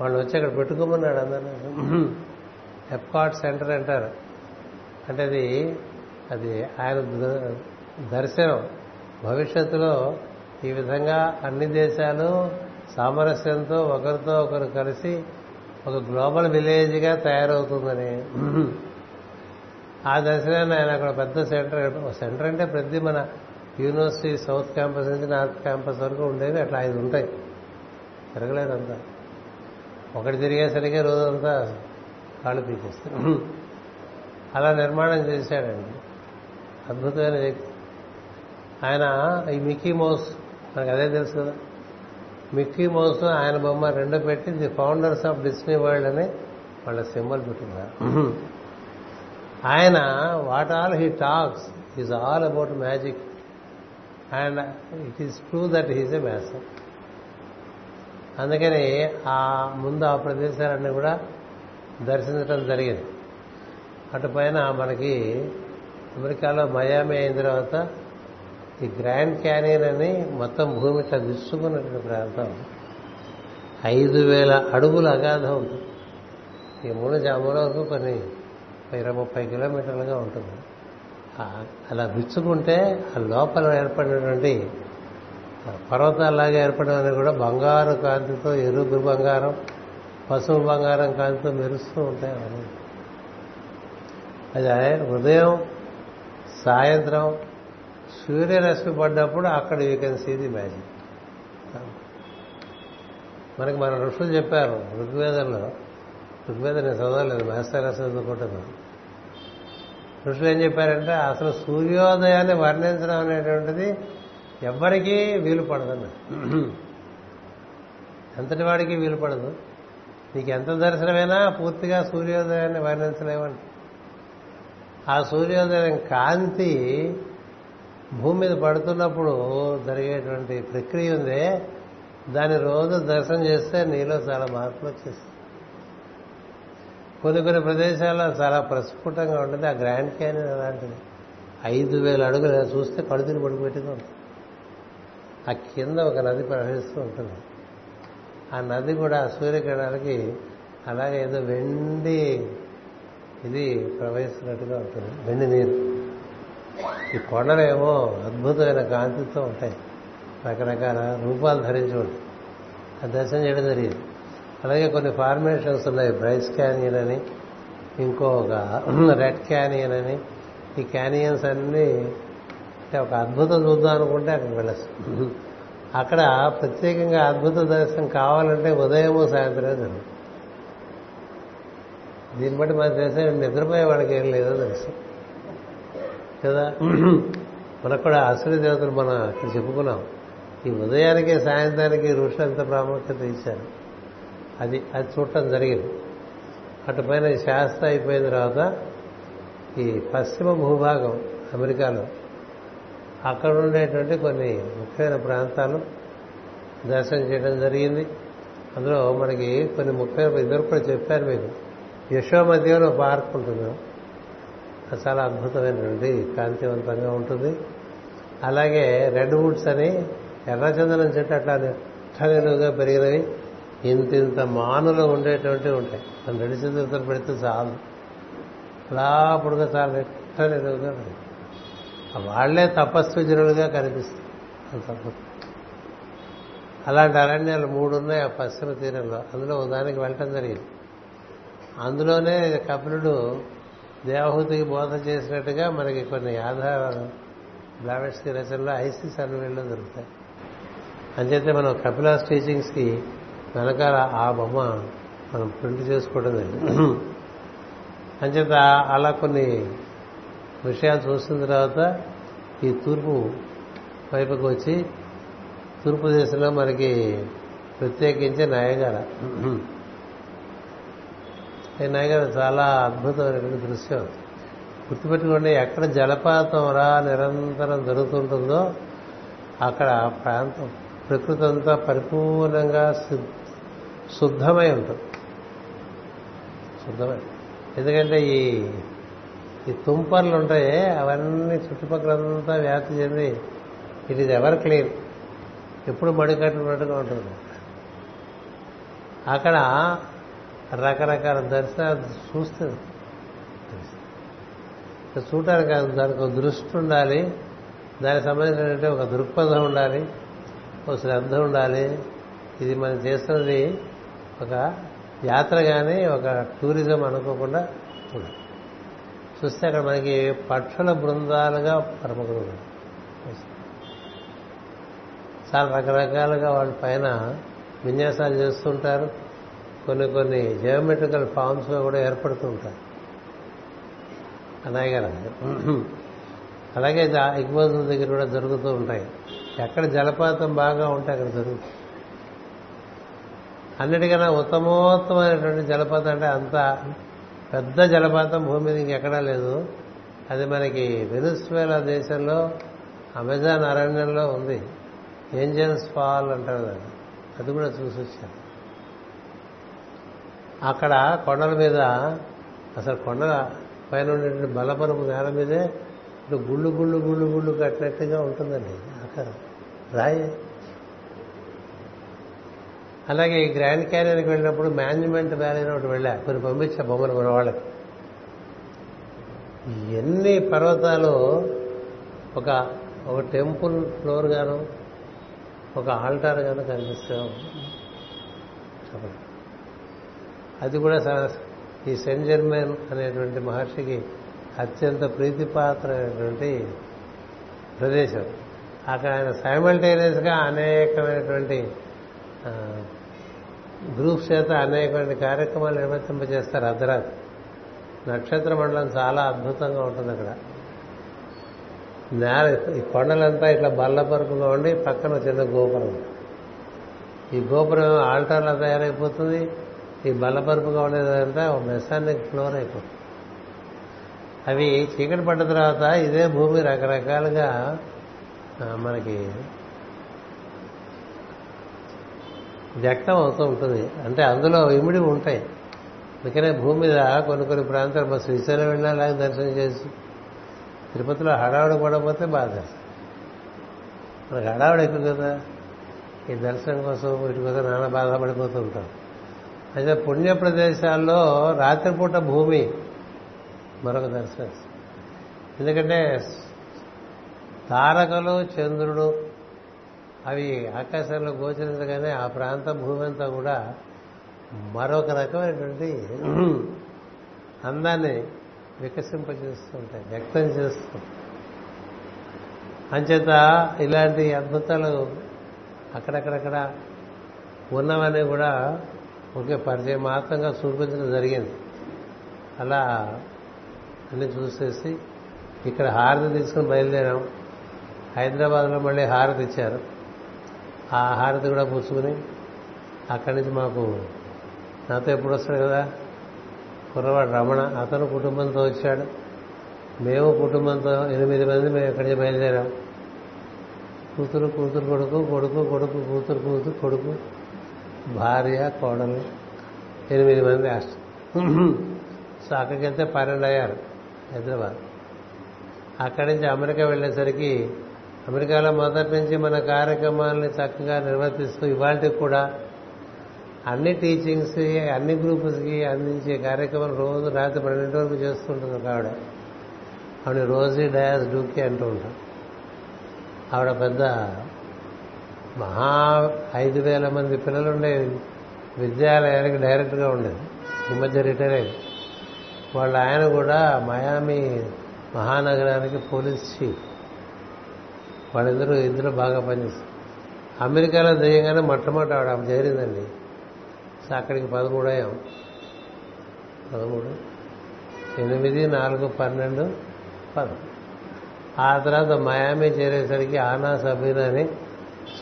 వాళ్ళు వచ్చి అక్కడ పెట్టుకోమన్నాడు అందరూ ఎప్కాట్ సెంటర్ అంటారు. అంటే అది అది ఆయన దర్శనం. భవిష్యత్తులో ఈ విధంగా అన్ని దేశాలు సామరస్యంతో ఒకరితో ఒకరు కలిసి ఒక గ్లోబల్ విలేజ్గా తయారవుతుందని. ఆ దర్శనాన్ని ఆయన అక్కడ పెద్ద సెంటర్ సెంటర్ అంటే ప్రతి మన యూనివర్సిటీ సౌత్ క్యాంపస్ నుంచి నార్త్ క్యాంపస్ వరకు ఉండేవి అట్లా ఐదు ఉంటాయి. తిరగలేదంతా. ఒకటి తిరిగేసరికి రోజంతా కాళ్ళు పీకేస్తారు. అలా నిర్మాణం చేశాడండి. అద్భుతమైన వ్యక్తి. ఆయన ఈ మిక్కీ మౌస్ మనకు అదే తెలుసు కదా. మిక్కీ మౌస్ ఆయన బొమ్మ రెండు పెట్టి the founders of Disney World అని వాళ్ళ సింబల్ పెట్టున్నారు ఆయన what all he talks is all about magic. And it is true that he's a Mason. అందుకని ఆ ముందు ఆ ప్రదేశాలన్నీ కూడా దర్శించడం జరిగింది. అటు పైన మనకి అమెరికాలో మయామి అయిన తర్వాత ఈ గ్రాండ్ క్యానియన్ అని మొత్తం భూమి ఇట్లా విసుకున్నటువంటి ప్రాంతం ఐదు వేల అడుగుల అగాధం. ఉంటుంది ఈ మూడు జాముల వరకు కొన్ని ఇరవై ముప్పై కిలోమీటర్లుగా ఉంటుంది. అలా విచ్చుకుంటే ఆ లోపల ఏర్పడినటువంటి పర్వతాలాగా ఏర్పడినవి కూడా బంగారు కాంతితో ఎరుపు బంగారం పసుపు బంగారం కాంతితో మెరుస్తూ ఉంటాయి అవన్నీ. అది ఉదయం సాయంత్రం సూర్యరశ్మి పడ్డప్పుడు అక్కడ you can see the magic మనకి మన ఋషులు చెప్పారు ఋగ్వేదంలో ఋగ్వేదం నేను చదవలేదు మాస్టర్ చదువుకుంటున్నాను ఋషులు ఏం చెప్పారంటే అసలు సూర్యోదయాన్ని వర్ణించడం అనేటువంటిది ఎవ్వరికీ వీలు పడదన్న ఎంతటి వాడికి వీలు పడదు. నీకు ఎంత దర్శనమైనా పూర్తిగా సూర్యోదయాన్ని వర్ణించలేమని ఆ సూర్యోదయం కాంతి భూమి మీద పడుతున్నప్పుడు జరిగేటువంటి ప్రక్రియ ఉందే దాన్ని రోజు దర్శనం చేస్తే నీలో చాలా మార్పులు వచ్చేస్తాయి. కొన్ని కొన్ని ప్రదేశాల్లో చాలా ప్రస్ఫుటంగా ఉంటుంది. ఆ గ్రాండ్ క్యానియన్ అలాంటిది. ఐదు వేల అడుగులు చూస్తే కడుతుని పడుకుపెట్టుగా ఉంటుంది. ఆ కింద ఒక నది ప్రవహిస్తూ ఉంటుంది. ఆ నది కూడా సూర్యకిరణాలకి అలాగే ఏదో వెండి ఇది ప్రవహిస్తున్నట్టుగా ఉంటుంది. వెండి నీరు. ఈ కొండలేమో అద్భుతమైన కాంతితో ఉంటాయి. రకరకాల రూపాలు ధరించి ఉంటాయి ఆ దర్శనం చేయడం జరిగింది. అలాగే కొన్ని ఫార్మేషన్స్ ఉన్నాయి. బ్రైస్ క్యానియన్ అని ఇంకొక రెడ్ క్యానియన్ అని. ఈ క్యానియన్స్ అన్నీ అంటే ఒక అద్భుతం చూద్దాం అనుకుంటే అక్కడికి వెళ్ళచ్చు. అక్కడ ప్రత్యేకంగా అద్భుత దర్శనం కావాలంటే ఉదయము సాయంత్రం జరుగుతుంది. దీన్ని బట్టి మనకు తెలిసే నిద్రపోయే వాళ్ళకి ఏం లేదో తెలుసు. కదా? మనకు కూడా అసలు దేవతలు మనం అక్కడ చెప్పుకున్నాం. ఈ ఉదయానికి సాయంత్రానికి ఋషులు ఎంత ప్రాముఖ్యత ఇచ్చారు. అది అది చూడటం జరిగింది. అటుపైన శాస్త్ర అయిపోయిన తర్వాత ఈ పశ్చిమ భూభాగం అమెరికాలో అక్కడ ఉండేటువంటి కొన్ని ముఖ్యమైన ప్రాంతాలు దర్శనం చేయడం జరిగింది. అందులో మనకి కొన్ని ముఖ్యమైన ఇద్దరు కూడా చెప్పారు మీకు యశోమధ్యంలో పార్క్ ఉంటుంది. అది చాలా అద్భుతమైనటువంటి కాంతివంతంగా ఉంటుంది. అలాగే రెడ్ వుడ్స్ అని ఎర్రచందనం చెట్టు అట్లా నిలువుగా పెరిగినవి. ఇంతింత మానులు ఉండేటువంటివి ఉంటాయి. మనం రెండు చంద్రులతో పెడితే చాలు. అలా పొడుగా చాలా ఎట్టని నిలువుగా వాళ్ళే తపస్విజనులుగా కనిపిస్తారు. అలాంటి అరణ్యాలు మూడు ఉన్నాయి ఆ పశ్చిమ తీరంలో. అందులో దానికి వెళ్ళటం జరిగింది. అందులోనే కపిలుడు దేవహూతికి బోధ చేసినట్టుగా మనకి కొన్ని ఆధారాలు బ్లావెట్స్కి రచనలో ఐసిస్ అన్వేళ్ళలో దొరుకుతాయి అంచేతే మనం కపిలాస్ టీచింగ్స్కి వెనకాల ఆ బొమ్మ మనం ప్రింట్ చేసుకోవడం జరిగింది అంచేత అలా కొన్ని విషయాలు చూసిన తర్వాత ఈ తూర్పు వైపుకు వచ్చి తూర్పు దేశంలో మనకి ప్రత్యేకించి నయగార. ఈ నయగార చాలా అద్భుతమైనటువంటి దృశ్యం. గుర్తుపెట్టుకోండి ఎక్కడ జలపాతం రా నిరంతరం జరుగుతుంటుందో అక్కడ ప్రాంతం ప్రకృతి అంతా పరిపూర్ణంగా శుద్ధమై ఉంటుంది. శుద్ధమై. ఎందుకంటే ఈ ఈ తుంపర్లు ఉంటాయి అవన్నీ చుట్టుపక్కలంతా వ్యాప్తి చెంది ఇట్ ఈజ్ ఎవర్ క్లీన్. ఎప్పుడు మడికట్టున్నట్టుగా ఉంటుంది. అక్కడ రకరకాల దర్శనాలు చూస్తే చూడటానికి దానికి ఒక దృష్టి ఉండాలి. దానికి సంబంధించినటువంటి ఒక దృక్పథం ఉండాలి. ఒక శ్రద్ధ ఉండాలి. ఇది మనం చేస్తున్నది ఒక యాత్ర కానీ ఒక టూరిజం అనుకోకుండా ఉండాలి చూస్తే అక్కడ మనకి పక్షుల బృందాలుగా పరమగురు చాలా రకరకాలుగా వాళ్ళ పైన విన్యాసాలు చేస్తుంటారు. కొన్ని కొన్ని జియోమెట్రికల్ ఫామ్స్గా కూడా ఏర్పడుతూ ఉంటారు. అలాగే ఇగ్బోతుల దగ్గర కూడా జరుగుతూ ఉంటాయి. ఎక్కడ జలపాతం బాగా ఉంటే అక్కడ జరుగుతుంది. అన్నిటికన్నా ఉత్తమోత్తమైనటువంటి జలపాతం అంటే అంత పెద్ద జలపాతం భూమి మీద ఇంకెక్కడా లేదు. అది మనకి వెనుస్వేలా దేశంలో అమెజాన్ అరణ్యంలో ఉంది. ఏంజల్స్ ఫాల్ అంటారు అది అది కూడా చూసి వచ్చాను. అక్కడ కొండల మీద అసలు కొండల పైన ఉండేటువంటి బలపరపు నేల మీదే ఇప్పుడు గుళ్ళు గుళ్ళు గుళ్ళు గుళ్ళు కట్టినట్టుగా ఉంటుందండి. అక్కడ రాయి అలాగే ఈ గ్రాండ్ క్యారియర్కి వెళ్ళినప్పుడు మేనేజ్మెంట్ వ్యాలీ ఒకటి వెళ్ళా. కొన్ని పంపించా బొమ్మలు మన వాళ్ళకి. ఎన్ని పర్వతాలు ఒక ఒక టెంపుల్ ఫ్లోర్ గాను ఒక ఆల్టార్ గాను కనిపిస్తాం చెప్పండి అది కూడా ఈ సెంట్ జర్మన్ అనేటువంటి మహర్షికి అత్యంత ప్రీతిపాత్రమైనటువంటి ప్రదేశం. అక్కడ ఆయన సైమల్టేనియస్గా అనేకమైనటువంటి గ్రూప్ చేత అనేకమైన కార్యక్రమాలు నిర్వర్తింపజేస్తారు అర్ధరాత్రి. నక్షత్ర మండలం చాలా అద్భుతంగా ఉంటుంది అక్కడ. నేల ఈ కొండలంతా ఇట్లా బల్లపరుపుగా ఉండి పక్కన చిన్న గోపురం. ఈ గోపురం ఆల్టార్లా తయారైపోతుంది. ఈ బల్లపరుపుగా ఉండేదంతా మెసానిక్ ఫ్లోర్ అయిపోతుంది. అవి చీకటి పడ్డ తర్వాత ఇదే భూమి రకరకాలుగా మనకి వ్యక్తం అవుతూ ఉంటుంది. అంటే అందులో ఇమిడి ఉంటాయి. అందుకనే భూమి మీద కొన్ని కొన్ని ప్రాంతాలు మా శ్రీశైలం వెళ్ళినా అలాగే దర్శనం చేసి తిరుపతిలో హడావుడి పడకపోతే బాధ మనకు హడావుడి ఎక్కువ కదా. ఈ దర్శనం కోసం వీటి కోసం నానా బాధపడిపోతూ ఉంటాం. అయితే పుణ్య ప్రదేశాల్లో రాత్రిపూట భూమి మరొక దర్శనం. ఎందుకంటే తారకలు చంద్రుడు అవి ఆకాశంలో గోచరించగానే ఆ ప్రాంత భూమి అంతా కూడా మరొక రకమైనటువంటి అందాన్ని వికసింపజేస్తూ ఉంటాయి వ్యక్తం చేస్తూ అంచేత ఇలాంటి అద్భుతాలు అక్కడక్కడక్కడ ఉన్నవని కూడా ఒకే పరిచయం మాత్రంగా చూపించడం జరిగింది. అలా అన్ని చూసేసి ఇక్కడ హారతి తీసుకుని బయలుదేరాం. హైదరాబాద్లో మళ్ళీ హారతి ఇచ్చారు. ఆ హారతి కూడా పుచ్చుకుని అక్కడి నుంచి మాకు నాతో ఎప్పుడు వస్తాడు కదా? కుర్రవాడు రమణ. అతను కుటుంబంతో వచ్చాడు. మేము కుటుంబంతో ఎనిమిది మంది మేము ఎక్కడి నుంచి బయలుదేరాం. కూతురు కూతురు కొడుకు కొడుకు కొడుకు కూతురు కూతురు కొడుకు భార్య కోడలు ఎనిమిది మంది అష్ట సో అక్కడికి వెళ్తే పన్నెండు అయ్యారు హైదరాబాద్. అక్కడి నుంచి అమెరికా వెళ్ళేసరికి అమెరికాలో మొదటి నుంచి మన కార్యక్రమాలని చక్కగా నిర్వర్తిస్తూ ఇవాళకి కూడా అన్ని టీచింగ్స్ అన్ని గ్రూప్స్కి అందించే కార్యక్రమం రోజు రాత్రి పన్నెండు వరకు చేస్తుంటుంది ఒక ఆవిడ. ఆవిడ రోజీ డయాస్ డూకి అంటూ ఉంటాం ఆవిడ పెద్ద మహా ఐదు వేల మంది పిల్లలు ఉండే విద్యాలయానికి డైరెక్ట్గా ఉండేది. ఈ మధ్య రిటైర్ అయింది వాళ్ళ ఆయన కూడా మయామి మహానగరానికి పోలీస్ చీఫ్. వాళ్ళిద్దరూ ఇద్దరు బాగా పనిచేస్తారు. అమెరికాలో దిగగానే మొట్టమొదటి ఆవిడ చేరిందండి. సో అక్కడికి పదమూడు అయ్యాం. పదమూడు ఎనిమిది నాలుగు పన్నెండు పదం ఆ తర్వాత మయామి చేరేసరికి ఆనా సబీనా అని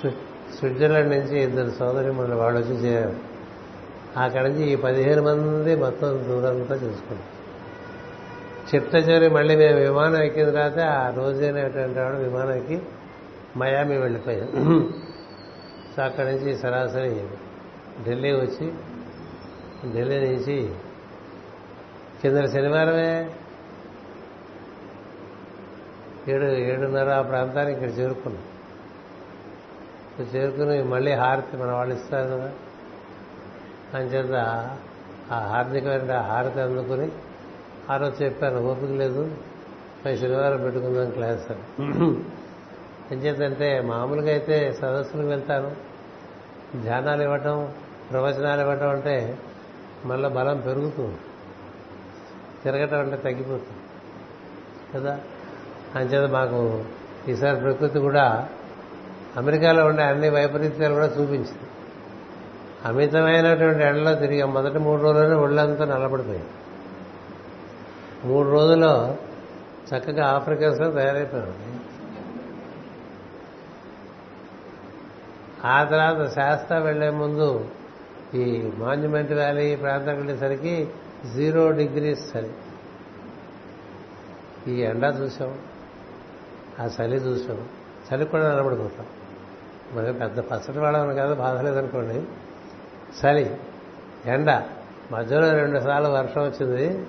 స్వి- స్విట్జర్లాండ్ నుంచి ఇద్దరు సోదరి మన వాళ్ళు వచ్చి చేరారు. అక్కడి నుంచి ఈ పదిహేను మంది మొత్తం దూరంతా చూసుకున్నాం. చిట్ట చివరి మళ్ళీ మేము విమానం ఎక్కిన తర్వాత ఆ రోజైనటువంటి వాడు విమానం ఎక్కి మయామి వెళ్ళిపోయాం. సో అక్కడి నుంచి సరాసరి ఢిల్లీ వచ్చి ఢిల్లీ నుంచి కింద శనివారమే ఏడు ఏడున్నర ఆ ప్రాంతానికి ఇక్కడ చేరుకున్నాం. చేరుకుని మళ్ళీ హారతి మన వాళ్ళు ఇస్తారు కదా. అంచేత ఆ హార్దికమైన హారతి అందుకుని ఆ రోజు చెప్పాను ఓపిక లేదు. పై శనివారం పెట్టుకుందాం క్లాస్ అని. ఎంచేతంటే మామూలుగా అయితే సదస్సులకు వెళ్తాను. ధ్యానాలు ఇవ్వటం ప్రవచనాలు ఇవ్వటం అంటే మళ్ళీ బలం పెరుగుతుంది తిరగటం అంటే తగ్గిపోతుంది. కదా? అంచేత మాకు ఈసారి ప్రకృతి కూడా అమెరికాలో ఉండే అన్ని వైపరీత్యాలు కూడా చూపించింది. అమితమైనటువంటి ఎండలో తిరిగి మొదటి మూడు రోజుల్లోనే ఒళ్ళంతా నల్లబడిపోయింది. మూడు రోజుల్లో చక్కగా ఆఫ్రికన్స్లో తయారైపోయాడు ఆ తర్వాత శాస్త్ర వెళ్ళే ముందు ఈ మాన్యుమెంట్ వ్యాలీ ఈ ప్రాంతం వెళ్ళేసరికి జీరో డిగ్రీస్ చలి. ఈ ఎండ చూసాం ఆ చలి చూసాం. చలి కూడా నిలబడిపోతాం. మరి పెద్ద పచ్చటి వాడమని కదా బాధ లేదనుకోండి. చలి ఎండ. మధ్యలో రెండు సార్లు వర్షం వచ్చింది.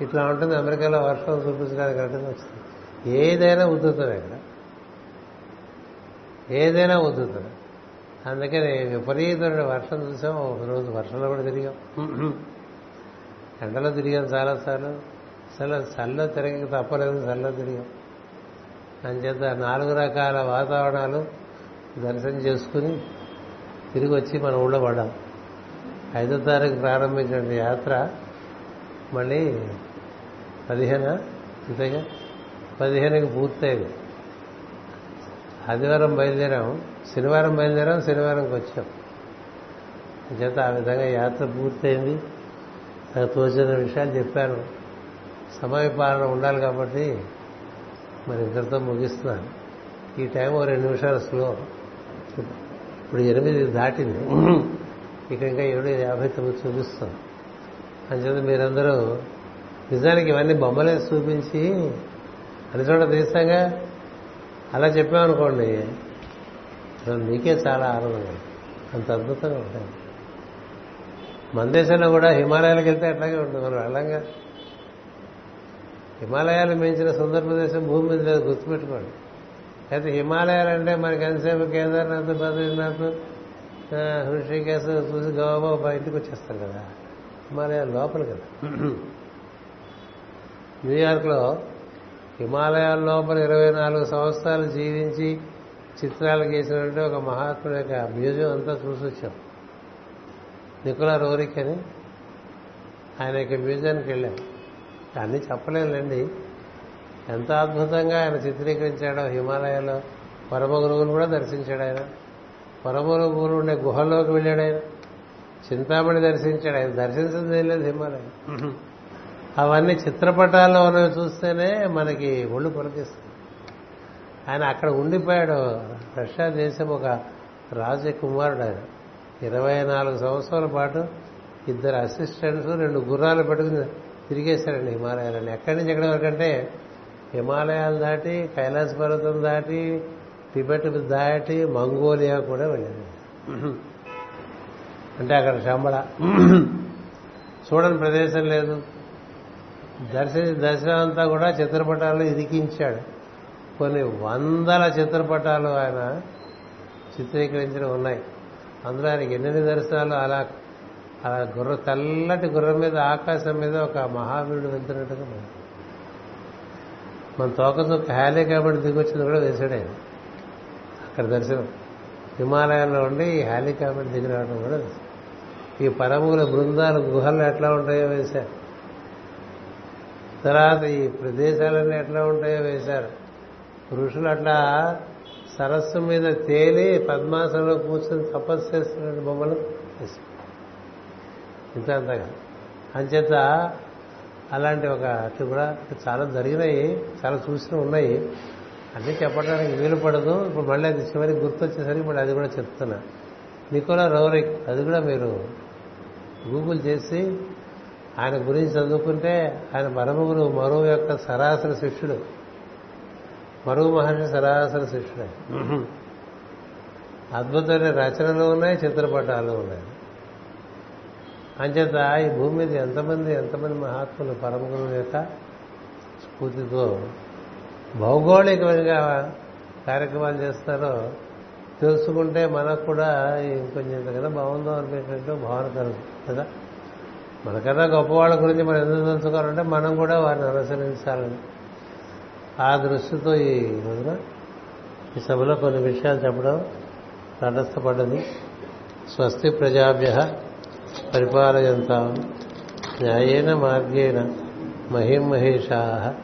ఇట్లా ఉంటుంది అమెరికాలో వర్షం చూపించడానికి అంటే వస్తుంది. ఏదైనా ఉద్దుతుంది ఇక్కడ. ఏదైనా ఉద్దుతుంది అందుకని విపరీతమైన వర్షం చూసాం. ఒకరోజు వర్షంలో కూడా తిరిగాం. ఎండలో తిరిగాం చాలాసార్లు. అసలు చల్లో తిరగక తప్పలేదు చల్లో తిరిగాం. అంచేత నాలుగు రకాల వాతావరణాలు దర్శనం చేసుకుని తిరిగి వచ్చి మన ఊళ్ళో పడ్డాం. ఐదో తారీఖు ప్రారంభించిన యాత్ర మళ్ళీ పదిహేన? అంతేగా పదిహేనుకి పూర్తయింది. ఆదివారం బయలుదేరాము శనివారం బయలుదేరాం శనివారంకి వచ్చాం. చేత ఆ విధంగా యాత్ర పూర్తయింది. నాకు తోచిన విషయాలు చెప్పాను సమయపాలన ఉండాలి కాబట్టి మరి ఇద్దరితో ముగిస్తున్నాను. ఈ టైం ఓ రెండు నిమిషాలు స్లో. ఇప్పుడు ఎనిమిది దాటింది. ఇక ఇంకా ఏడు యాభై తొమ్మిది చూపిస్తాం. అంచేత మీరందరూ నిజానికి ఇవన్నీ బొమ్మలే చూపించి అని చోట తీస్తాగా? అలా చెప్పామనుకోండి అసలు మీకే చాలా ఆనందంగా అంత అద్భుతంగా ఉంటాయి మన దేశంలో కూడా హిమాలయాలకు వెళ్తే అట్లాగే ఉంటుంది. మనం వెళ్ళంగా. హిమాలయాలు మించిన సుందర ప్రదేశం భూమి మీద లేదు గుర్తుపెట్టుకోండి. అయితే హిమాలయాలు అంటే మనకి ఎంతసేపు కేదార్నాథ్ బద్రీనాథ్ హృషికేశ్ చూసి గోవా ఇంటికి వచ్చేస్తాం కదా. హిమాలయాల లోపల కదా. న్యూయార్క్లో హిమాలయాల లోపల ఇరవై నాలుగు సంవత్సరాలు జీవించి చిత్రాలు గీసినటువంటి ఒక మహాత్ముడు యొక్క మ్యూజియం అంతా చూసి వచ్చాం. నికులా రోరిక్ అని ఆయన యొక్క మ్యూజియానికి వెళ్ళాం. అన్నీ చెప్పలేనులేండి. ఎంత అద్భుతంగా ఆయన చిత్రీకరించాడో హిమాలయాల్లో పరమ గురువును కూడా దర్శించాడు ఆయన. పరమ గురువులు ఉండే గుహల్లోకి వెళ్ళాడు ఆయన. చింతామణి దర్శించాడు ఆయన. దర్శించింది ఏం లేదు హిమాలయం. అవన్నీ చిత్రపటాల్లో ఉన్నవి చూస్తేనే మనకి ఒళ్ళు పొలకిస్తుంది. ఆయన అక్కడ ఉండిపోయాడు. రష్యా దేశం ఒక రాజకుమారుడు ఆయన. ఇరవై నాలుగు సంవత్సరాల పాటు ఇద్దరు అసిస్టెంట్స్ రెండు గుర్రాలు పెట్టుకుని తిరిగేశారండి హిమాలయాలని ఎక్కడి నుంచి ఎక్కడి వరకు అంటే హిమాలయాలు దాటి కైలాస పర్వతం దాటి టిబెట్ దాటి మంగోలియా కూడా వెళ్ళారు. అంటే అక్కడ శంబళ. చూడని ప్రదేశం లేదు. దర్శన దర్శనం అంతా కూడా చిత్రపటాలు ఇరికించాడు. కొన్ని వందల చిత్రపటాలు ఆయన చిత్రీకరించిన ఉన్నాయి. అందులో ఆయనకి ఎన్ని దర్శనాలు? అలా అలా గుర్ర తెల్లటి గుర్రం మీద ఆకాశం మీద ఒక మహావీరుడు వెళ్తున్నట్టుగా మనం. మన తోకతో హ్యాలీ కాబట్టి దిగొచ్చింది కూడా వేశాడు ఆయన. అక్కడ దర్శనం. హిమాలయాల్లో ఉండి ఈ హ్యాలీ కాబట్టి దిగి రావడం కూడా ఈ పరముల బృందాలు గుహలు ఎట్లా ఉంటాయో వేశారు. తర్వాత ఈ ప్రదేశాలన్నీ ఎట్లా ఉంటాయో వేశారు. ఋషులు అట్లా సరస్సు మీద తేలి పద్మాసనంలో కూర్చొని తపస్సు చేస్తున్న బొమ్మలు ఇంత అంతగా అంచేత అలాంటి ఒక అట్లు కూడా చాలా జరిగినాయి చాలా చూసిన ఉన్నాయి. అన్నీ చెప్పడానికి వీలు పడదు. ఇప్పుడు మళ్ళీ అది చివరికి గుర్తొచ్చేసరికి మళ్ళీ అది కూడా చెప్తున్నా. నికోలా రౌరిక్ అది కూడా మీరు గూగుల్ చేసి ఆయన గురించి చదువుకుంటే ఆయన పరమగురు మరువు యొక్క సరాసరి శిష్యుడు. మరువు మహర్షి సరాసరి శిష్యుడు అద్భుతమైన రచనలు ఉన్నాయి చిత్రపటాలు ఉన్నాయి. అంచేత ఈ భూమి మీద ఎంతమంది ఎంతమంది మహాత్ములు పరమగురువు యొక్క స్ఫూర్తితో భౌగోళికంగా కార్యక్రమాలు చేస్తారో తెలుసుకుంటే మనకు కూడా ఇంకొంచెం ఇంతకన్నా బాగుందో అనిపించినట్టు భావన కలుగుతుంది కదా? మనకన్నా గొప్పవాళ్ళ గురించి మనం ఎందుకు తెలుసుకోవాలంటే మనం కూడా వారిని అనుసరించాలని. ఆ దృష్టితో ఈ రోజున ఈ సభలో కొన్ని విషయాలు చెప్పడం తటస్థపడ్డది స్వస్తి ప్రజాభ్య పరిపాలయంతా. న్యాయేన మార్గేణ మహిమహేషా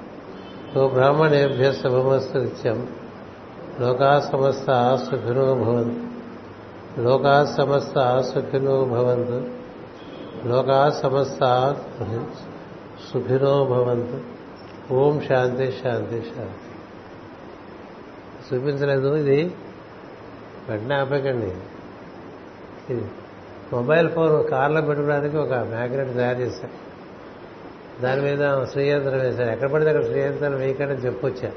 గోబ్రాహ్మణేభ్య శుభమస్తు నిత్యం. లోకా సమస్త సుఖినో భవంతు. లోకా సమస్త సుఖినో భవంతు. లోకా సమస్త సుఖినో భవంతు. ఓం శాంతి శాంతి శాంతి. చూపించలేదు ఇది. వెంటనే ఆపకండి ఇది మొబైల్ ఫోన్ కార్లో పెట్టుకోవడానికి ఒక మ్యాగ్నెట్ తయారు చేశారు. దాని మీద శ్రీయంత్రం వేశారు. ఎక్కడ పడితే అక్కడ శ్రీయంత్రం వేయకండి చెప్పొచ్చా?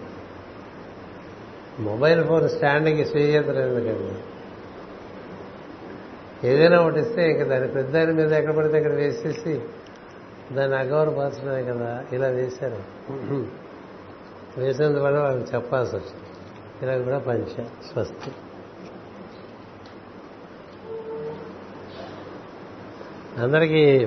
మొబైల్ ఫోన్ స్టాండ్కి శ్రీయంత్రం ఎందుకండి? ఏదైనా ఒకటి ఇస్తే ఇంకా దాని పెద్ద దాని మీద ఎక్కడ పడితే అక్కడ వేసేసి దాన్ని అగౌరవపరచడమే కదా? ఇలా వేశారు. వేసినందువల్ల వాళ్ళకి చెప్పాల్సి వచ్చింది. ఇలా కూడా పంచ స్వస్తి. అందరికీ